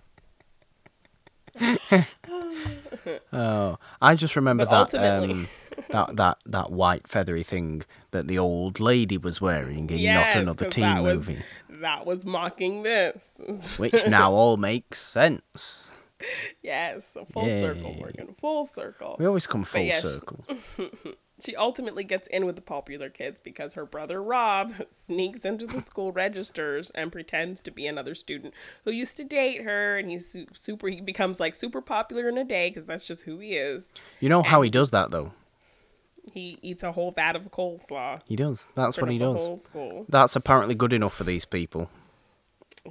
Oh, I just remember But that um, that that that white feathery thing that the old lady was wearing in yes, Not another Teen that was, Movie, that was mocking this. which now all makes sense. yes, a full circle, Morgan, full circle. We always come full yes. circle. She ultimately gets in with the popular kids because her brother Rob sneaks into the school registers and pretends to be another student who used to date her, and he's super. He becomes like super popular in a day because that's just who he is. You know how he does that though. He eats a whole vat of coleslaw. He does. That's what he does. That's apparently good enough for these people.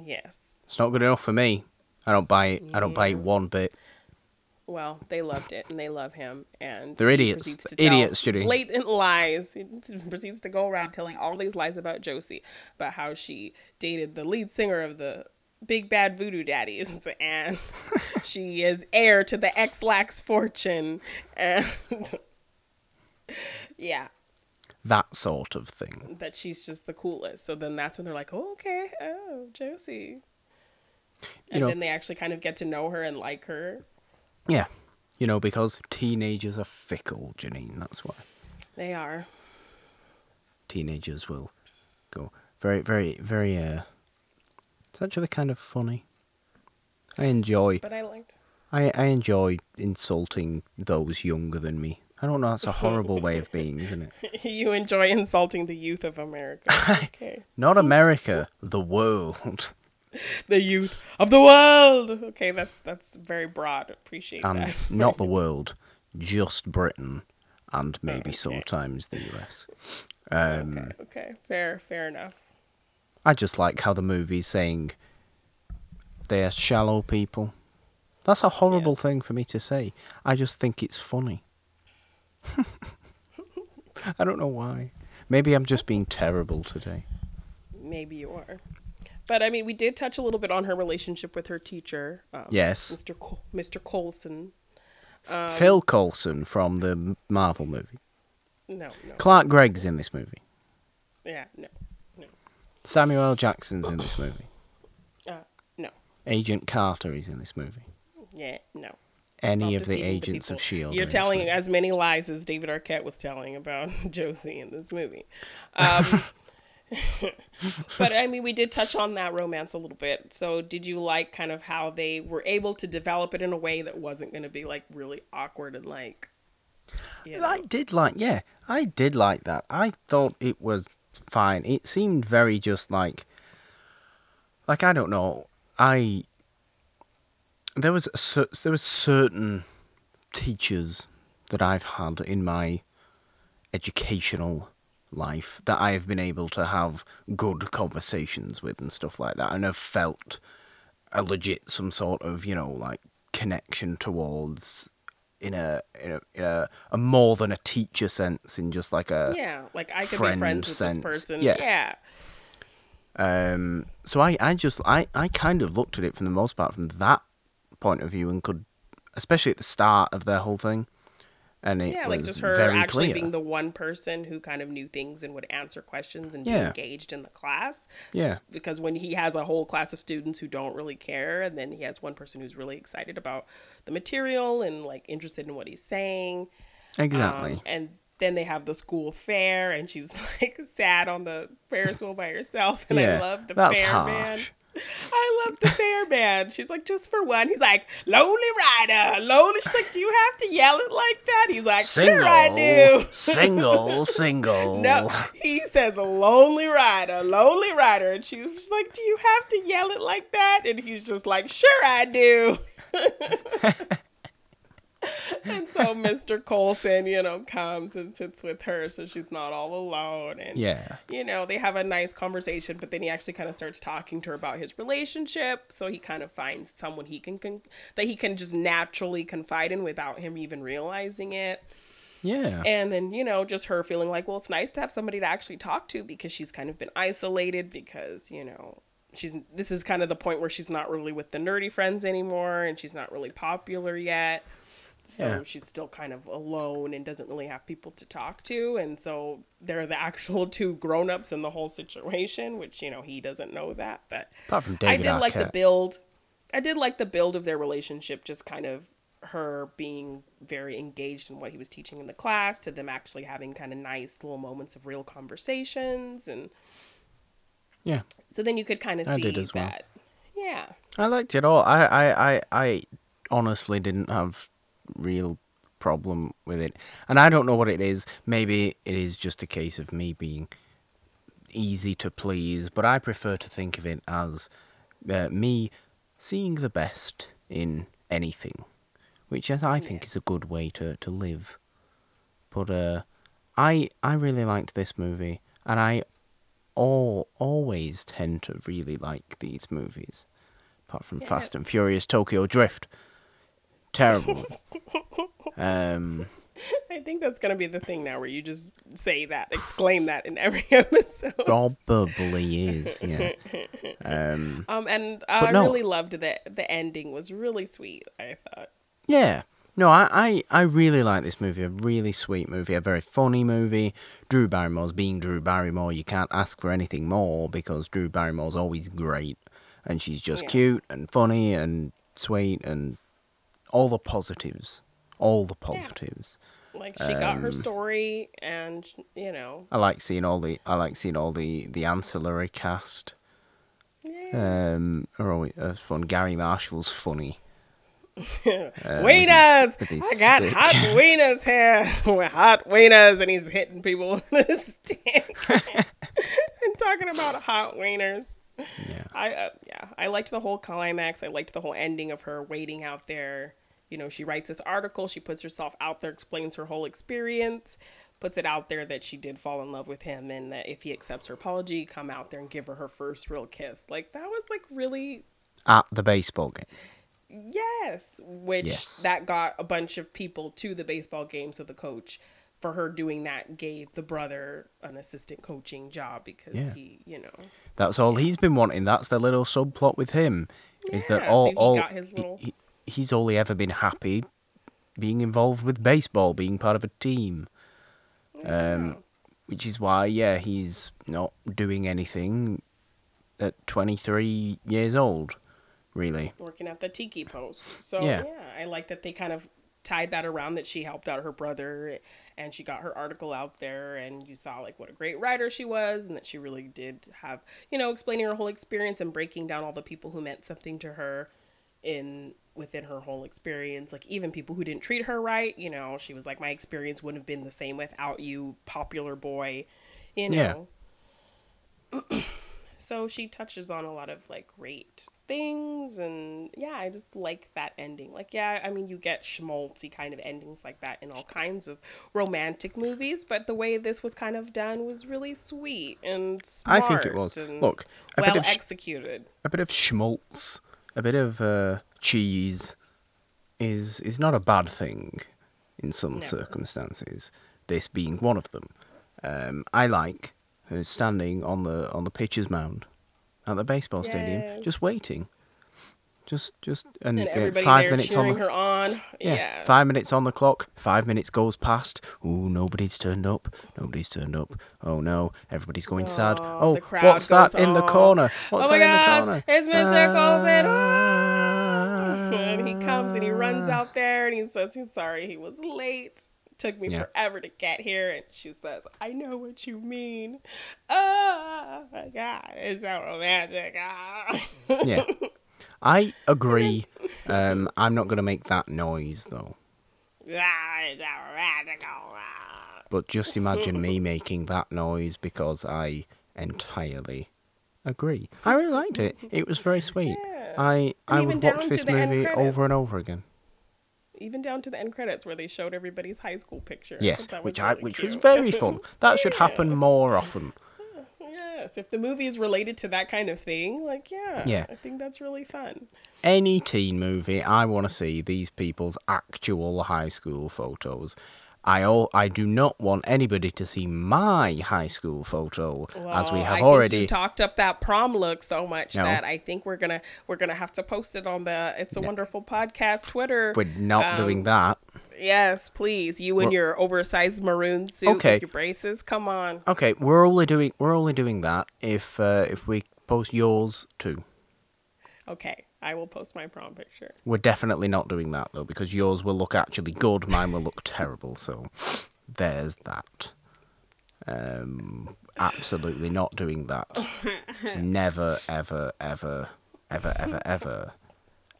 Yes. It's not good enough for me. I don't buy it. I don't buy it one bit. Well, they loved it and they love him, and They're idiots. proceeds to tell Idiots, Judy. Blatant lies. He proceeds to go around telling all these lies about Josie, about how she dated the lead singer of the Big Bad Voodoo Daddies, and she is heir to the Ex-Lax fortune, and yeah, That sort of thing. that she's just the coolest. So then that's when they're like, oh, okay, oh, Josie. And know- then they actually kind of get to know her and like her. Yeah. You know, because teenagers are fickle, Janine. That's why. They are. teenagers will go. Very, very, very. Uh, it's actually kind of funny. I enjoy. But I liked. I I enjoy insulting those younger than me. I don't know. That's a horrible way of being, isn't it? you enjoy insulting the youth of America. Okay. Not America, the world, the youth of the world. Okay, that's that's very broad. Appreciate that. and that. not the world, just Britain, and maybe Okay. sometimes the US. Um, okay, okay, fair, fair enough. I just like how the movie's saying they're shallow people. That's a horrible Yes. thing for me to say. I just think it's funny. I don't know why. Maybe I'm just being terrible today. Maybe you are. But I mean, we did touch a little bit on her relationship with her teacher, um, Yes. Mr. Col- Mr. Coulson. Um, Phil Coulson from the Marvel movie. No, no, Clark Gregg's in this movie. yeah, no, no, Samuel Jackson's in this movie. uh, no, Agent Carter is in this movie. yeah, no. Any Stop of the agents of. Shield. You're are in this telling as many lies as David Arquette was telling about Josie in this movie. Um, but I mean, we did touch on that romance a little bit. So, did you like kind of how they were able to develop it in a way that wasn't going to be like really awkward and like, you know, I did like, yeah, I did like that. I thought it was fine. It seemed very just like, like I don't know. I there was a cer- there was certain teachers that I've had in my educational life that I have been able to have good conversations with and stuff like that, and have felt a legit some sort of you know like connection towards in a in a, in a, a more than a teacher sense in just like a yeah, like I could be friend friends with sense. this person. Yeah. yeah. Um, so I, I just I, I kind of looked at it from the most part from that point of view and could, especially at the start of their whole thing, and it Yeah, was like just her very actually clear. being the one person who kind of knew things and would answer questions and be engaged in the class. yeah, Because when he has a whole class of students who don't really care, and then he has one person who's really excited about the material and like interested in what he's saying. exactly. Um, and then they have the school fair, and she's like sad on the Ferris wheel by herself. And yeah, I love the fair harsh. man. I love the fair man. She's like, just for one. He's like, lonely rider, lonely. She's like, do you have to yell it like that? He's like, sure I do. single, single. No, he says lonely rider, lonely rider, and she's like, "Do you have to yell it like that?" And he's just like, "Sure, I do." and so Mr. Coulson, you know, comes and sits with her, so she's not all alone. And Yeah, you know, they have a nice conversation, but then he actually kind of starts talking to her about his relationship. So he kind of finds someone he can, con- that he can just naturally confide in without him even realizing it. yeah, And then, you know, just her feeling like, well, it's nice to have somebody to actually talk to because she's kind of been isolated because, you know, she's this is kind of the point where she's not really with the nerdy friends anymore and she's not really popular yet. So Yeah. she's still kind of alone and doesn't really have people to talk to. And so they're the actual two grown ups in the whole situation, which, you know, he doesn't know that. But Apart from I David did like the build. I did like the build of their relationship, just kind of her being very engaged in what he was teaching in the class, to them actually having kind of nice little moments of real conversations, and yeah. so then you could kind of I see did as well. that. Yeah, I liked it all. I, I, I, I honestly didn't have real problem with it, and I don't know what it is. Maybe it is just a case of me being easy to please, but I prefer to think of it as uh, me seeing the best in anything, which is, I think is a good way to, to live. But uh, I I really liked this movie, and I all always tend to really like these movies, apart from Fast and Furious Tokyo Drift. Terrible. um, I think that's gonna be the thing now, where you just say that, exclaim that in every episode. probably is. Yeah. Um, Um, and I no. really loved the the ending was really sweet. I thought. Yeah. No, I, I, I really like this movie. A really sweet movie. A very funny movie. Drew Barrymore's being Drew Barrymore. You can't ask for anything more because Drew Barrymore's always great. And she's just Yes. cute and funny and sweet and all the positives. All the positives. Like she got her Um, story, and you know, I like seeing all the I like seeing all the the ancillary cast. yes. Um, are always uh, fun. Garry Marshall's funny. uh, his- wieners. his I got stick. hot wieners here. With hot wieners, and he's hitting people with the stick and talking about hot wieners. Yeah. I uh, yeah, I liked the whole climax. I liked the whole ending of her waiting out there. You know, she writes this article. She puts herself out there, explains her whole experience, puts it out there that she did fall in love with him, and that if he accepts her apology, come out there and give her her first real kiss. Like that was like really At the baseball game. Yes, which Yes. that got a bunch of people to the baseball game. So the coach, for her doing that, gave the brother an assistant coaching job because Yeah. he, you know, That's all he's been wanting. That's the little subplot with him. Is that all? so all got his he- little- he, he's only ever been happy being involved with baseball, being part of a team. Um, which is why, yeah, he's not doing anything at 23 years old, really. working at the tiki post. So Yeah. yeah. I like that they kind of tied that around that she helped out her brother and she got her article out there and you saw like what a great writer she was and that she really did have you know explaining her whole experience and breaking down all the people who meant something to her in within her whole experience like even people who didn't treat her right you know she was like my experience wouldn't have been the same without you popular boy you Yeah. so she touches on a lot of like great things and yeah i just like that ending like yeah i mean you get schmaltzy kind of endings like that in all kinds of romantic movies but the way this was kind of done was really sweet and I think it was. Look, a well bit of sh- executed a bit of schmaltz, a bit of uh, cheese is is not a bad thing in some circumstances. This being one of them. Um, I like her standing on the on the pitcher's mound at the baseball stadium, just waiting. Just just and, and uh, five minutes on the on yeah, yeah, five minutes on the clock. Five minutes goes past. Ooh, nobody's turned up. Nobody's turned up. Oh no, everybody's going sad. Oh, Oh, what's that goes, in the "Oh, corner? What's oh my that gosh, in the corner? it's Mr. Coulson. Ah. and he comes and he runs out there and he says he's sorry he was late. Took me Yeah. forever to get here. And she says, I know what you mean. Oh my God, it's so romantic. Ah. Yeah, I agree. Um, I'm not gonna make that noise though. Ah, it's so romantic. Ah. But just imagine me making that noise because I entirely agree. I really liked it. It was very sweet. Yeah. I I would watch this movie over and over again. Even down to the end credits where they showed everybody's high school picture. Yes, that which was I really which was very fun. That should happen more often. Yes, if the movie is related to that kind of thing, like yeah, Yeah. I think that's really fun. Any teen movie, I want to see these people's actual high school photos. I all, I do not want anybody to see my high school photo, as we have I already. talked up that prom look so much No. that I think we're gonna we're gonna have to post it on the It's a Wonderful Podcast Twitter. We're not Um, doing that. Yes, please. You and your oversized maroon suit Okay. with your braces. Come on. Okay, we're only doing we're only doing that if uh, if we post yours too. Okay, I will post my prom picture. We're definitely not doing that though because yours will look actually good, mine will look terrible. So there's that. Um, absolutely not doing that. Never, ever, ever, ever, ever, ever,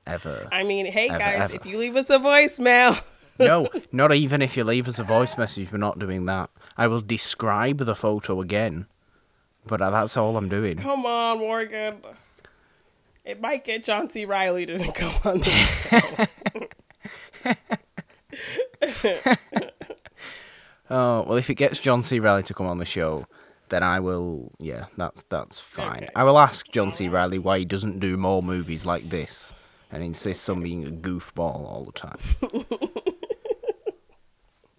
ever. I mean, hey Ever, guys, ever. if you leave us a voicemail, No, not even if you leave us a voice message. We're not doing that. I will describe the photo again, but that's all I'm doing. come on, Morgan. It might get John C. Reilly to go on the show. Oh well, if it gets John C. Reilly to come on the show, then I will. Yeah, that's that's fine. Okay. I will ask John C. Reilly why he doesn't do more movies like this, and insists on being a goofball all the time.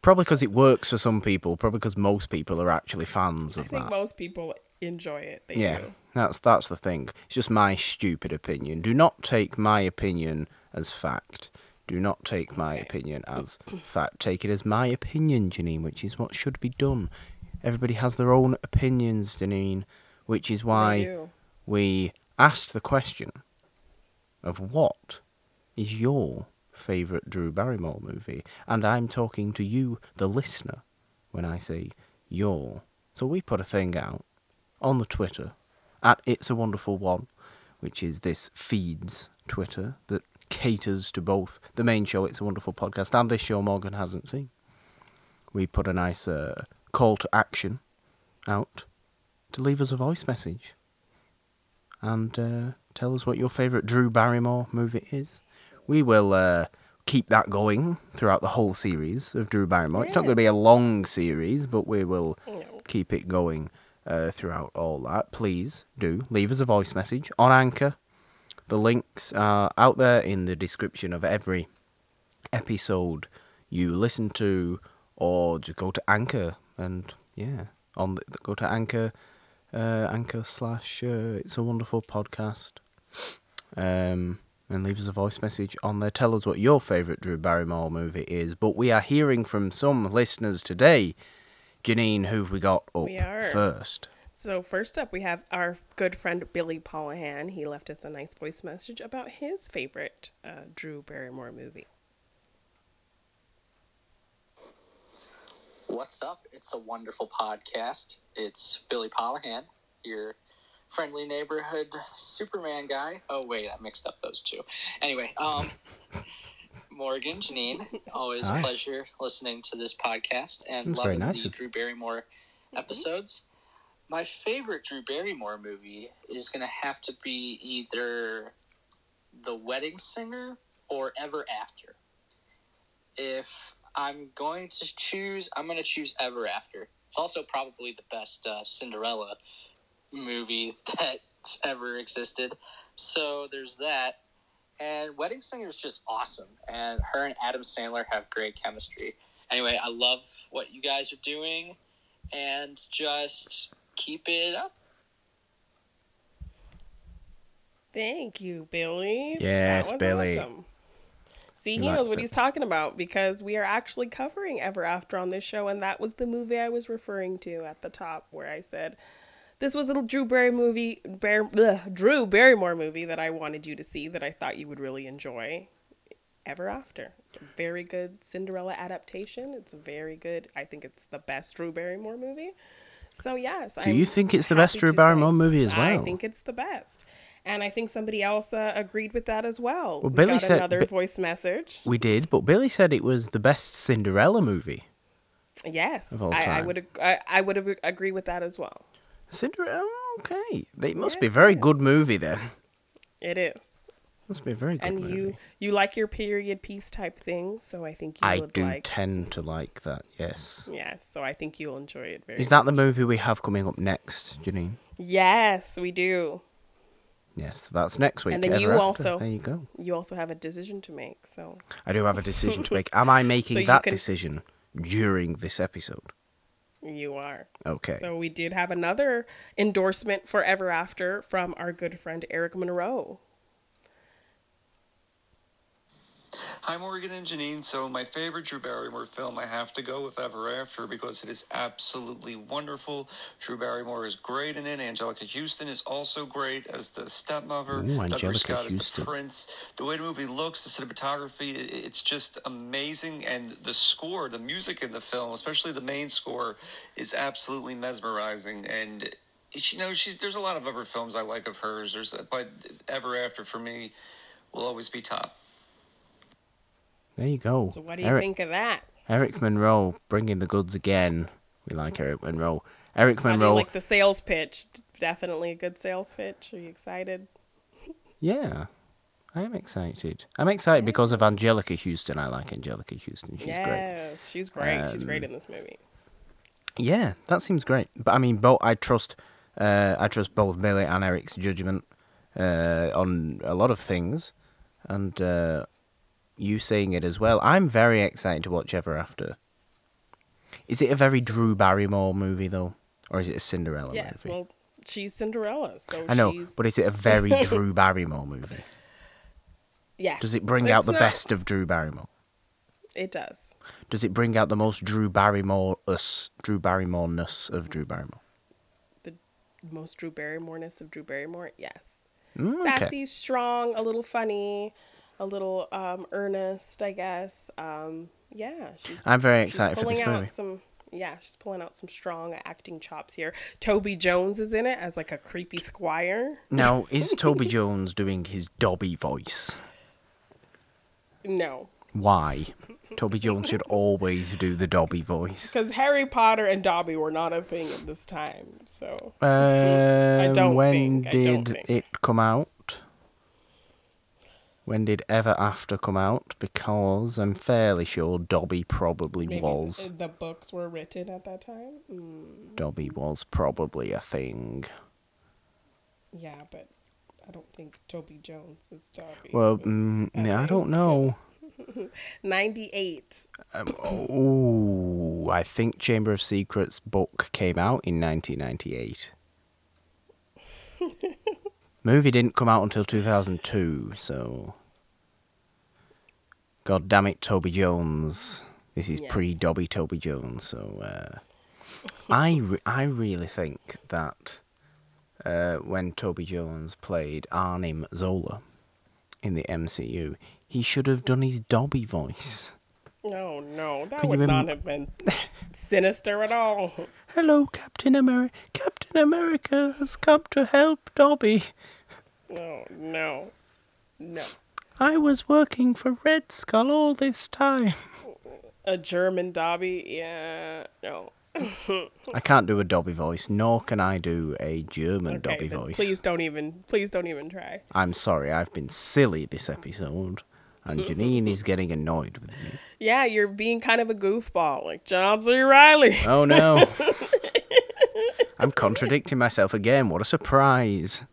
probably because it works for some people. Probably because most people are actually fans of I of think that. most people enjoy it. They Yeah, do. that's that's the thing. It's just my stupid opinion. Do not take my opinion as fact. Do not take my Okay. opinion as fact. Take it as my opinion, Janine, which is what should be done. Everybody has their own opinions, Janine, which is why we asked the question of what is your favourite Drew Barrymore movie. And I'm talking to you, the listener, when I say your. So we put a thing out on the Twitter at It's a Wonderful One, which is this feed's Twitter that caters to both the main show, It's a Wonderful Podcast, and this show Morgan hasn't seen. We put a nice uh, call to action out to leave us a voice message and uh, tell us what your favourite Drew Barrymore movie is. We will uh, keep that going throughout the whole series of Drew Barrymore. It's not going to be a long series, but we will No. keep it going uh, throughout all that. Please do leave us a voice message on Anchor. The links are out there in the description of every episode you listen to, or just go to Anchor and yeah, on the, go to Anchor, uh, Anchor slash uh, It's a Wonderful Podcast, um, and leave us a voice message on there. Tell us what your favourite Drew Barrymore movie is. But we are hearing from some listeners today. Janine, who've we got up We are. first? So first up, we have our good friend Billy Paulahan. He left us a nice voice message about his favorite uh, Drew Barrymore movie. What's up? It's a wonderful podcast. It's Billy Pollahan, your friendly neighborhood Superman guy. Oh wait, I mixed up those two. Anyway, um Morgan, Janine, always Hi. a pleasure listening to this podcast and That's very loving nice the of Drew Barrymore episodes. My favorite Drew Barrymore movie is gonna have to be either The Wedding Singer or Ever After. If I'm going to choose, I'm going to choose Ever After. It's also probably the best uh, Cinderella movie that's ever existed. So there's that. And Wedding Singer is just awesome. And her and Adam Sandler have great chemistry. Anyway, I love what you guys are doing. And just keep it up. Thank you, Billy. Yes, Billy. awesome. See, he like knows what he's talking about because we are actually covering Ever After on this show, and that was the movie I was referring to at the top, where I said this was a Drew Barry movie, Bar- bleh, Drew Barrymore movie that I wanted you to see that I thought you would really enjoy. Ever After. It's a very good Cinderella adaptation. It's very good. I think it's the best Drew Barrymore movie. So yes. So I'm you think it's the best Drew Barrymore movie as well? I think it's the best. And I think somebody else uh, agreed with that as well. Well, we Billy got said- another Bi- voice message. We did, but Billy said it was the best Cinderella movie. Yes, I, I would ag- I, I would have agree with that as well. Cinderella, okay. It must be a very good movie then. It is, Must be a very good and movie. you you like your period piece type things, so I think you I do like. tend to like that. Yes. yes, so I think you'll enjoy it very. Is that the movie we have coming up next, Janine? Yes, we do. Yes, that's next week. And then you After. also- There you go. You also have a decision to make, so I do have a decision to make. Am I making So that can- decision during this episode? You are. Okay. So we did have another endorsement for Ever After from our good friend Eric Monroe. Hi, Morgan and Janine. So, my favorite Drew Barrymore film, I have to go with Ever After because it is absolutely wonderful. Drew Barrymore is great in it. Anjelica Huston is also great as the stepmother. Ooh, Anjelica Scott Huston. as the prince. The way the movie looks, the cinematography, i- it's just amazing. And the score, the music in the film, especially the main score, is absolutely mesmerizing. And you know, she's there's a lot of other films I like of hers. There's, but Ever After for me will always be top. There you go. So what do you Eric, think of that? Eric Monroe bringing the goods again. We like Eric Monroe. Eric How do you Monroe. like the sales pitch? Definitely a good sales pitch. Are you excited? Yeah, I am excited. I'm excited because of Anjelica Huston. I like Anjelica Huston. She's great. yes, she's great. she's great Um, in this movie. Yeah, that seems great. But I mean, both I trust. Uh, I trust both Billy and Eric's judgment uh, on a lot of things, and uh, you saying it as well. I'm very excited to watch Ever After. Is it a very Drew Barrymore movie though, or is it a Cinderella Yes, movie? well, she's Cinderella, so I know, she's... but is it a very Drew Barrymore movie? yes. Does it bring out the not- best of Drew Barrymore? It does. Does it bring out the most Drew Barrymore us, Drew Barrymore-ness of Drew Barrymore? The most Drew Barrymore-ness of Drew Barrymore. Yes. Mm, okay. Sassy, strong, a little funny. A little um, earnest, I guess. Um, yeah, she's. I'm very excited for pulling this out movie. Some, yeah, she's pulling out some strong acting chops here. Toby Jones is in it as like a creepy squire. Now, is Toby Jones doing his Dobby voice? No, Why? Toby Jones should always do the Dobby voice. because Harry Potter and Dobby were not a thing at this time. So Um, don't when think, I don't did think. it come out? When did Ever After come out? Because I'm fairly sure Dobby probably maybe was. the books were written at that time. Mm, Dobby was probably a thing. yeah, but I don't think Toby Jones is Dobby. Well, mm, I don't know. Ninety-eight. Um, oh, I think Chamber of Secrets book came out in 1998. Movie didn't come out until 2002, so. God damn it, Toby Jones. This is Yes. pre Dobby Toby Jones, so. Uh, I, re- I really think that uh, when Toby Jones played Arnim Zola in the MCU, he should have done his Dobby voice. No, no, that Could would not have been sinister at all. Hello, Captain America. Captain America has come to help Dobby. No, no, no. I was working for Red Skull all this time. A German Dobby? Yeah, no. I can't do a Dobby voice, nor can I do a German Okay, Dobby then voice. please don't even, please don't even try. I'm sorry, I've been silly this episode, and Janine is getting annoyed with me. Yeah, you're being kind of a goofball, like John C. Reilly. Oh no! I'm contradicting myself again. What a surprise!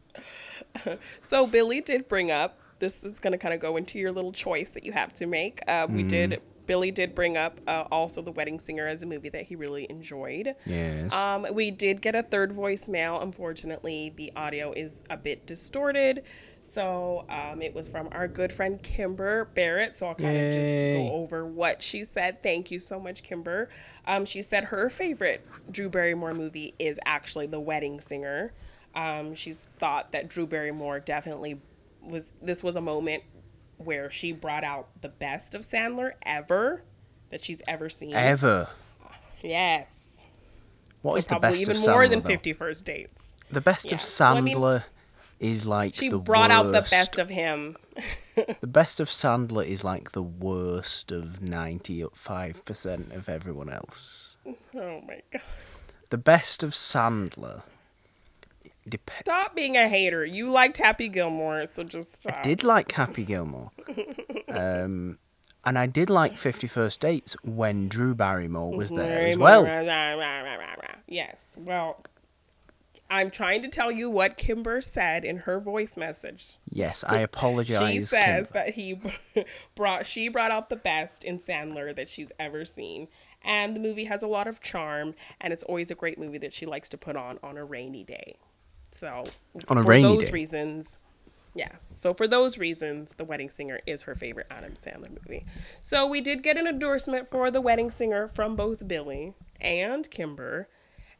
So Billy did bring up. This is going to kind of go into your little choice that you have to make. Uh, we did. Billy did bring up uh, also The Wedding Singer as a movie that he really enjoyed. Yes. Um, we did get a third voicemail. Unfortunately, the audio is a bit distorted. So um, it was from our good friend Kimber Barrett. So I'll kind of just go over what she said. Thank you so much, Kimber. Um, she said her favorite Drew Barrymore movie is actually The Wedding Singer. Um, she's thought that Drew Barrymore definitely was. This was a moment where she brought out the best of Sandler ever that she's ever seen. Ever. Yes. What so is the best even of more Sandler, than though? 50 first dates. The best of Yes. Well, I mean, Sandler is like She the brought out the best of him. The best of Sandler is like the worst of 95% of everyone else. Oh my god. The best of Sandler dep- Stop being a hater. You liked Happy Gilmore, so just stop. I did like Happy Gilmore. um, and I did like Fifty First Dates when Drew Barrymore was there Very as well. rah, rah, rah, rah, rah. Yes. Well, I'm trying to tell you what Kimber said in her voice message. Yes, I apologize. She says that he brought she brought out the best in Sandler that she's ever seen. And the movie has a lot of charm and it's always a great movie that she likes to put on on a rainy day. So On a for rainy those day? reasons, yes. So for those reasons, The Wedding Singer is her favorite Adam Sandler movie. So we did get an endorsement for The Wedding Singer from both Billy and Kimber,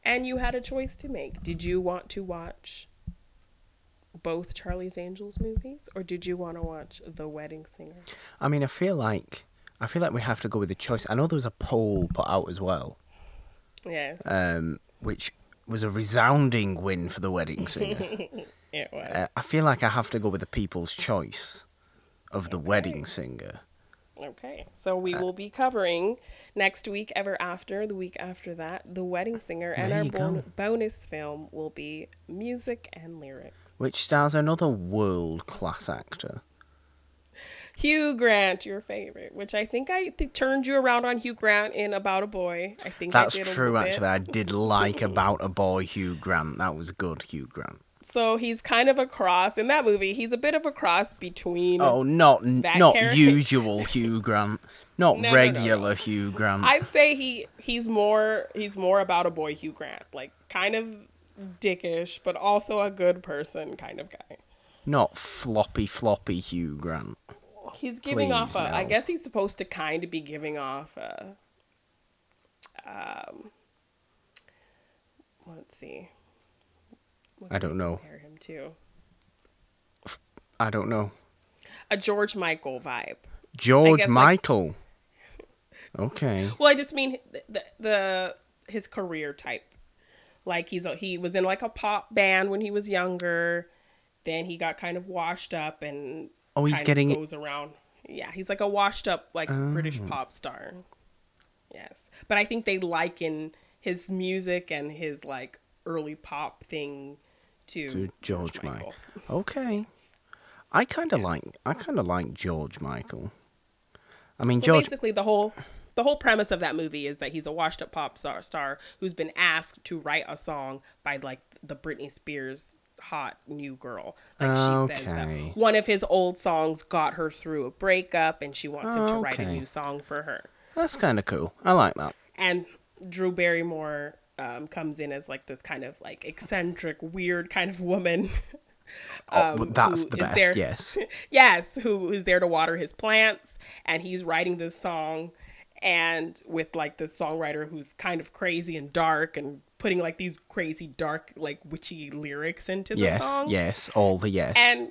and you had a choice to make. Did you want to watch both Charlie's Angels movies, or did you want to watch The Wedding Singer? I mean, I feel like I feel like we have to go with the choice. I know there was a poll put out as well, Yes, um, which was a resounding win for the wedding singer. it was. uh, I feel like I have to go with the people's choice of the wedding singer. Okay, so we will be covering next week, ever after, the week after that, The Wedding Singer, and our bon- bonus film will be music and lyrics. which stars another world class actor. Hugh Grant, your favorite, which I think I th- turned you around on Hugh Grant in About a Boy. I think That's a true, bit. actually. I did like About a Boy Hugh Grant. That was good, Hugh Grant. So he's kind of a cross in that movie. He's a bit of a cross between. Oh, not not character- usual Hugh Grant, not No, no, no, regular no. Hugh Grant. I'd say he he's more he's more about a boy Hugh Grant, like kind of dickish, but also a good person kind of guy. Not floppy floppy Hugh Grant. He's giving off a. I no. guess he's supposed to kind of be giving off a. Um. Let's see. What I don't know. Compare him to. I don't know. a George Michael vibe. George guess, like- Michael. okay. Well, I just mean the, the, the his career type. Like he's a, he was in like a pop band when he was younger. Then he got kind of washed up and Oh, he's getting- goes around. Yeah, he's like a washed up like British Oh. pop star. Yes, but I think they liken his music and his like early pop thing to, To George Michael. Okay. I kind of like I kind of like George Michael. I mean, So George. basically, the whole the whole premise of that movie is that he's a washed up pop star star who's been asked to write a song by like the Britney Spears hot new girl. Like she says that one of his old songs got her through a breakup, and she wants him to write a new song for her. That's kind of cool. I like that. And Drew Barrymore um, comes in as like this kind of like eccentric, weird kind of woman. Oh, that's the best. there- Yes. yes, who is there to water his plants, and he's writing this song, and with like this songwriter who's kind of crazy and dark, and putting like these crazy dark like witchy lyrics into the yes. song, Yes. All the yes. and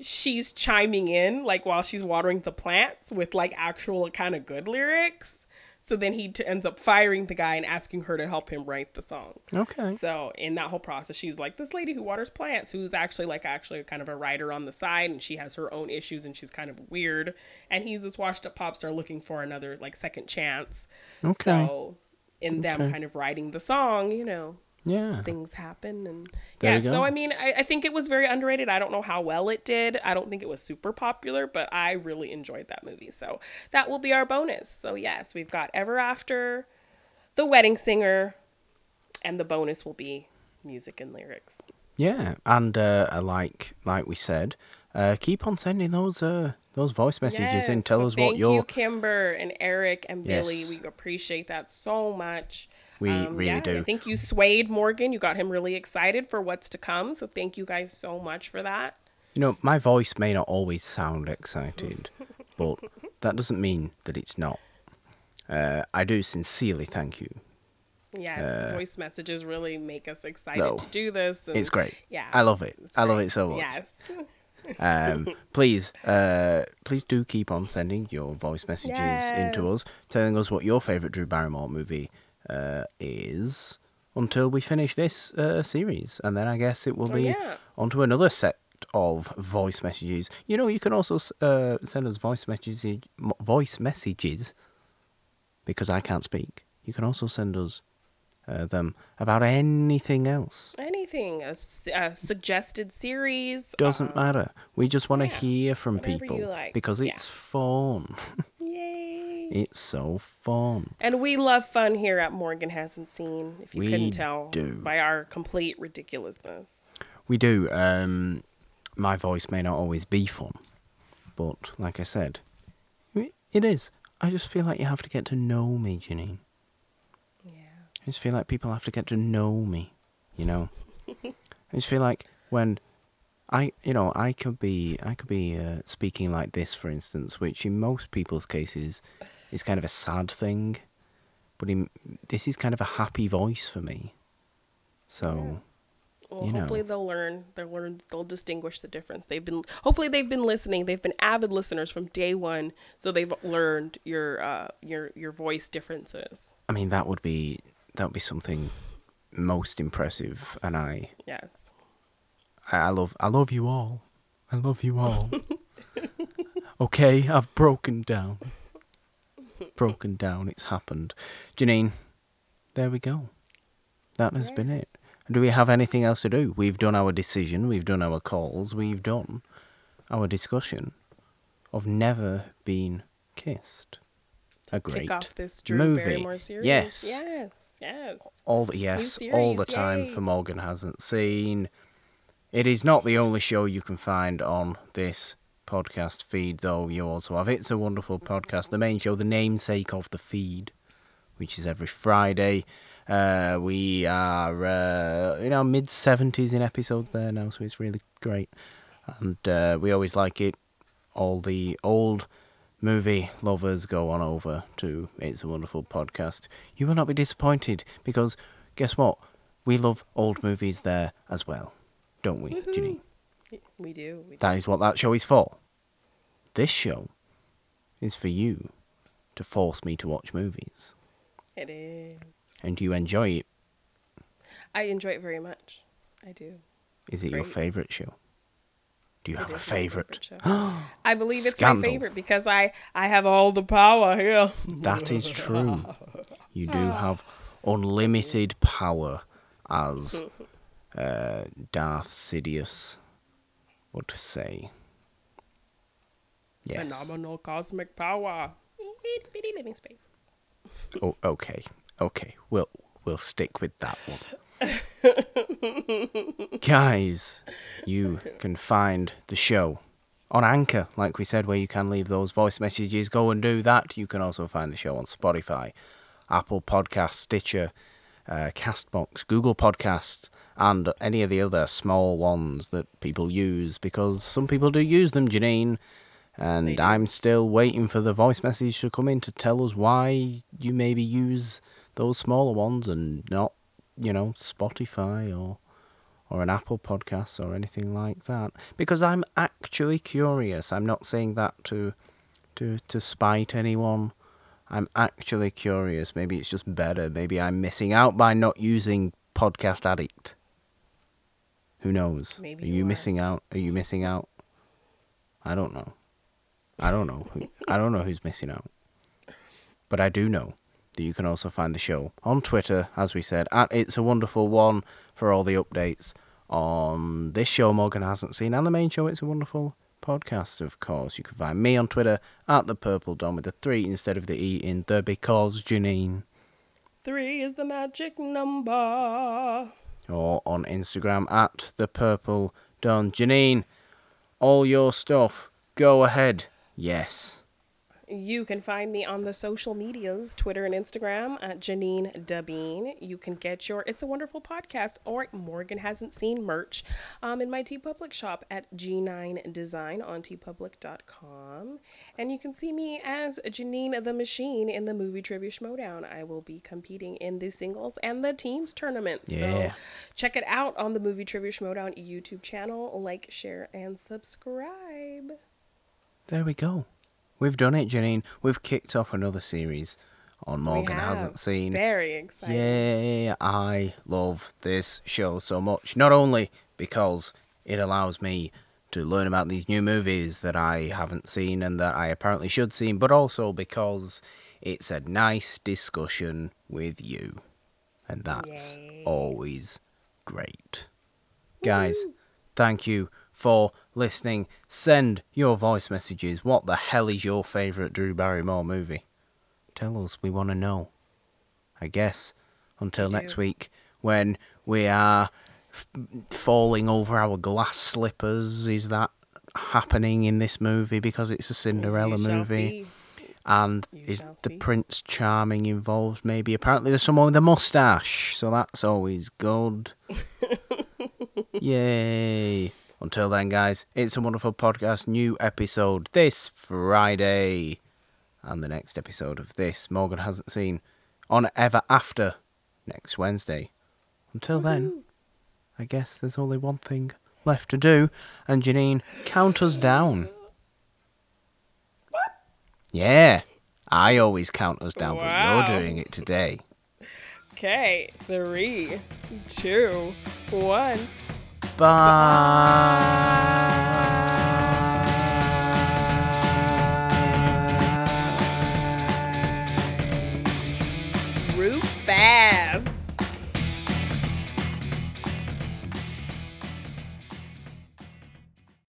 she's chiming in like while she's watering the plants with like actual kind of good lyrics. So then he t- ends up firing the guy and asking her to help him write the song. okay. So in that whole process, she's like this lady who waters plants, who's actually like actually kind of a writer on the side, and she has her own issues, and she's kind of weird. And he's this washed up pop star looking for another like second chance. Okay. So in them Okay. kind of writing the song, you know, Yeah. things happen, and There yeah. So I mean, I, I think it was very underrated. I don't know how well it did. I don't think it was super popular, but I really enjoyed that movie. So that will be our bonus. So yes, we've got Ever After, The Wedding Singer, and the bonus will be music and lyrics. Yeah, and uh, uh, like like we said, uh, keep on sending those uh, those voice messages. Yes, Tell so us what you're. thank you, Kimber and Eric and Billy. Yes. We appreciate that so much. We Um, really yeah, do. I think you swayed Morgan. You got him really excited for what's to come. So thank you guys so much for that. You know, my voice may not always sound excited, but that doesn't mean that it's not. Uh, I do sincerely thank you. Yes, the voice messages really make us excited Uh, no, to do this. and- It's great. Yeah, I love it. I love it so much. Yes. Um, please, uh, please do keep on sending your voice messages into us, telling us what your favourite Drew Barrymore movie uh, is until we finish this uh, series, and then I guess it will Oh, be yeah. onto another set of voice messages. You know, you can also uh, send us voice messages, voice messages, because I can't speak. You can also send us uh, them about anything else. Anything, a suggested series. Doesn't uh, matter. We just want to yeah, hear from people you like. because Yeah. it's fun. Yay. it's so fun. And we love fun here at Morgan Hasn't Seen, if you We couldn't tell do. by our complete ridiculousness. We do. Um, my voice may not always be fun, but like I said, it is. I just feel like you have to get to know me, Janine. Yeah. I just feel like people have to get to know me, you know. I just feel like when I, you know, I could be, I could be uh, speaking like this, for instance, which in most people's cases is kind of a sad thing, but in this is kind of a happy voice for me. So Well, You know. hopefully they'll learn. They'll learn. They'll distinguish the difference. They've been. Hopefully they've been listening. They've been avid listeners from day one, so they've learned your uh, your your voice differences. I mean, that would be that would be something most impressive, and I, Yes. I I love, I love you all. I love you all. okay, I've broken down. Broken down. It's happened. Janine, there we go. That has been it. Do we have anything else to do? We've done our decision. We've done our calls. We've done our discussion of never being kissed. A great Kick off this Drew movie. Barrymore series. Yes. Yes. Yes. All the yes, all the time yay. for Morgan hasn't seen. It is not the only show you can find on this podcast feed, though. You also have It's a Wonderful Podcast, the main show, the namesake of the feed, which is every Friday. Uh, we are uh, in our mid seventies in episodes there now, so it's really great, and uh, we always like it. All the old movie lovers go on over to It's a Wonderful Podcast. You will not be disappointed because guess what? We love old movies there as well, don't we, Ginny? We do. We do. That is what that show is for. this show is for you to force me to watch movies. It is. And do you enjoy it? I enjoy it very much. I do. Is it your favorite show? Do you It have a favorite? I believe it's Scandal. my favorite because I I have all the power here. That is true. You do have unlimited power as uh, Darth Sidious would say. Yes. Phenomenal cosmic power. Itty bitty living space. Oh, okay. Okay. We'll we'll stick with that one. Guys, you can find the show on Anchor, like we said, where you can leave those voice messages. Go and do that. You can also find the show on Spotify, Apple Podcasts, Stitcher, uh, Castbox, Google Podcasts, and any of the other small ones that people use because some people do use them, Janine. And. I'm still waiting for the voice message to come in to tell us why you maybe use those smaller ones and not, you know, Spotify or or an Apple podcast or anything like that. Because I'm actually curious. I'm not saying that to to to spite anyone. I'm actually curious. Maybe it's just better. Maybe I'm missing out by not using Podcast Addict. Who knows? Maybe are you missing out? Are you missing out? I don't know. I don't know. Who, I don't know who's missing out. But I do know that you can also find the show on Twitter, as we said, at It's a Wonderful One for all the updates on this show Morgan hasn't seen and the main show It's a Wonderful podcast, of course. You can find me on Twitter at the Purple Dom with the three instead of the E in the because Janine. Three is the magic number. Or on Instagram at the Purple Don. Janine, all your stuff. Go ahead. Yes. You can find me on the social medias, Twitter and Instagram at Janine Dabine. You can get your It's a Wonderful podcast or Morgan Hasn't Seen merch um, in my TeePublic shop at G9 Design on teepublic.com. And you can see me as Janine the Machine in the movie Trivia Schmoedown. I will be competing in the singles and the teams tournament. Yeah. So check it out on the movie Trivia Schmoedown YouTube channel. Like, share, and subscribe. There we go. We've done it, Janine. We've kicked off another series on Morgan. Hasn't Seen. Very exciting. Yeah, I love this show so much. Not only because it allows me to learn about these new movies that I haven't seen and that I apparently should see, but also because it's a nice discussion with you. And that's Yay. always great. Guys, thank you for listening. Send your voice messages. What the hell is your favourite Drew Barrymore movie? Tell us, we want to know. I guess until next week when we are f- falling over our glass slippers. Is that happening in this movie because it's a Cinderella shall movie? And You is the see. Prince Charming involved? Maybe. Apparently, there's someone with a mustache, so that's always good. Yay! Until then, guys, it's a wonderful podcast. New episode this Friday, and the next episode of this Morgan hasn't seen on Ever After next Wednesday. Until then, I guess there's only one thing left to do, and Janine, count us down. Yeah, I always count us down, but you're doing it today. Okay, three, two, one. Bye. Bye.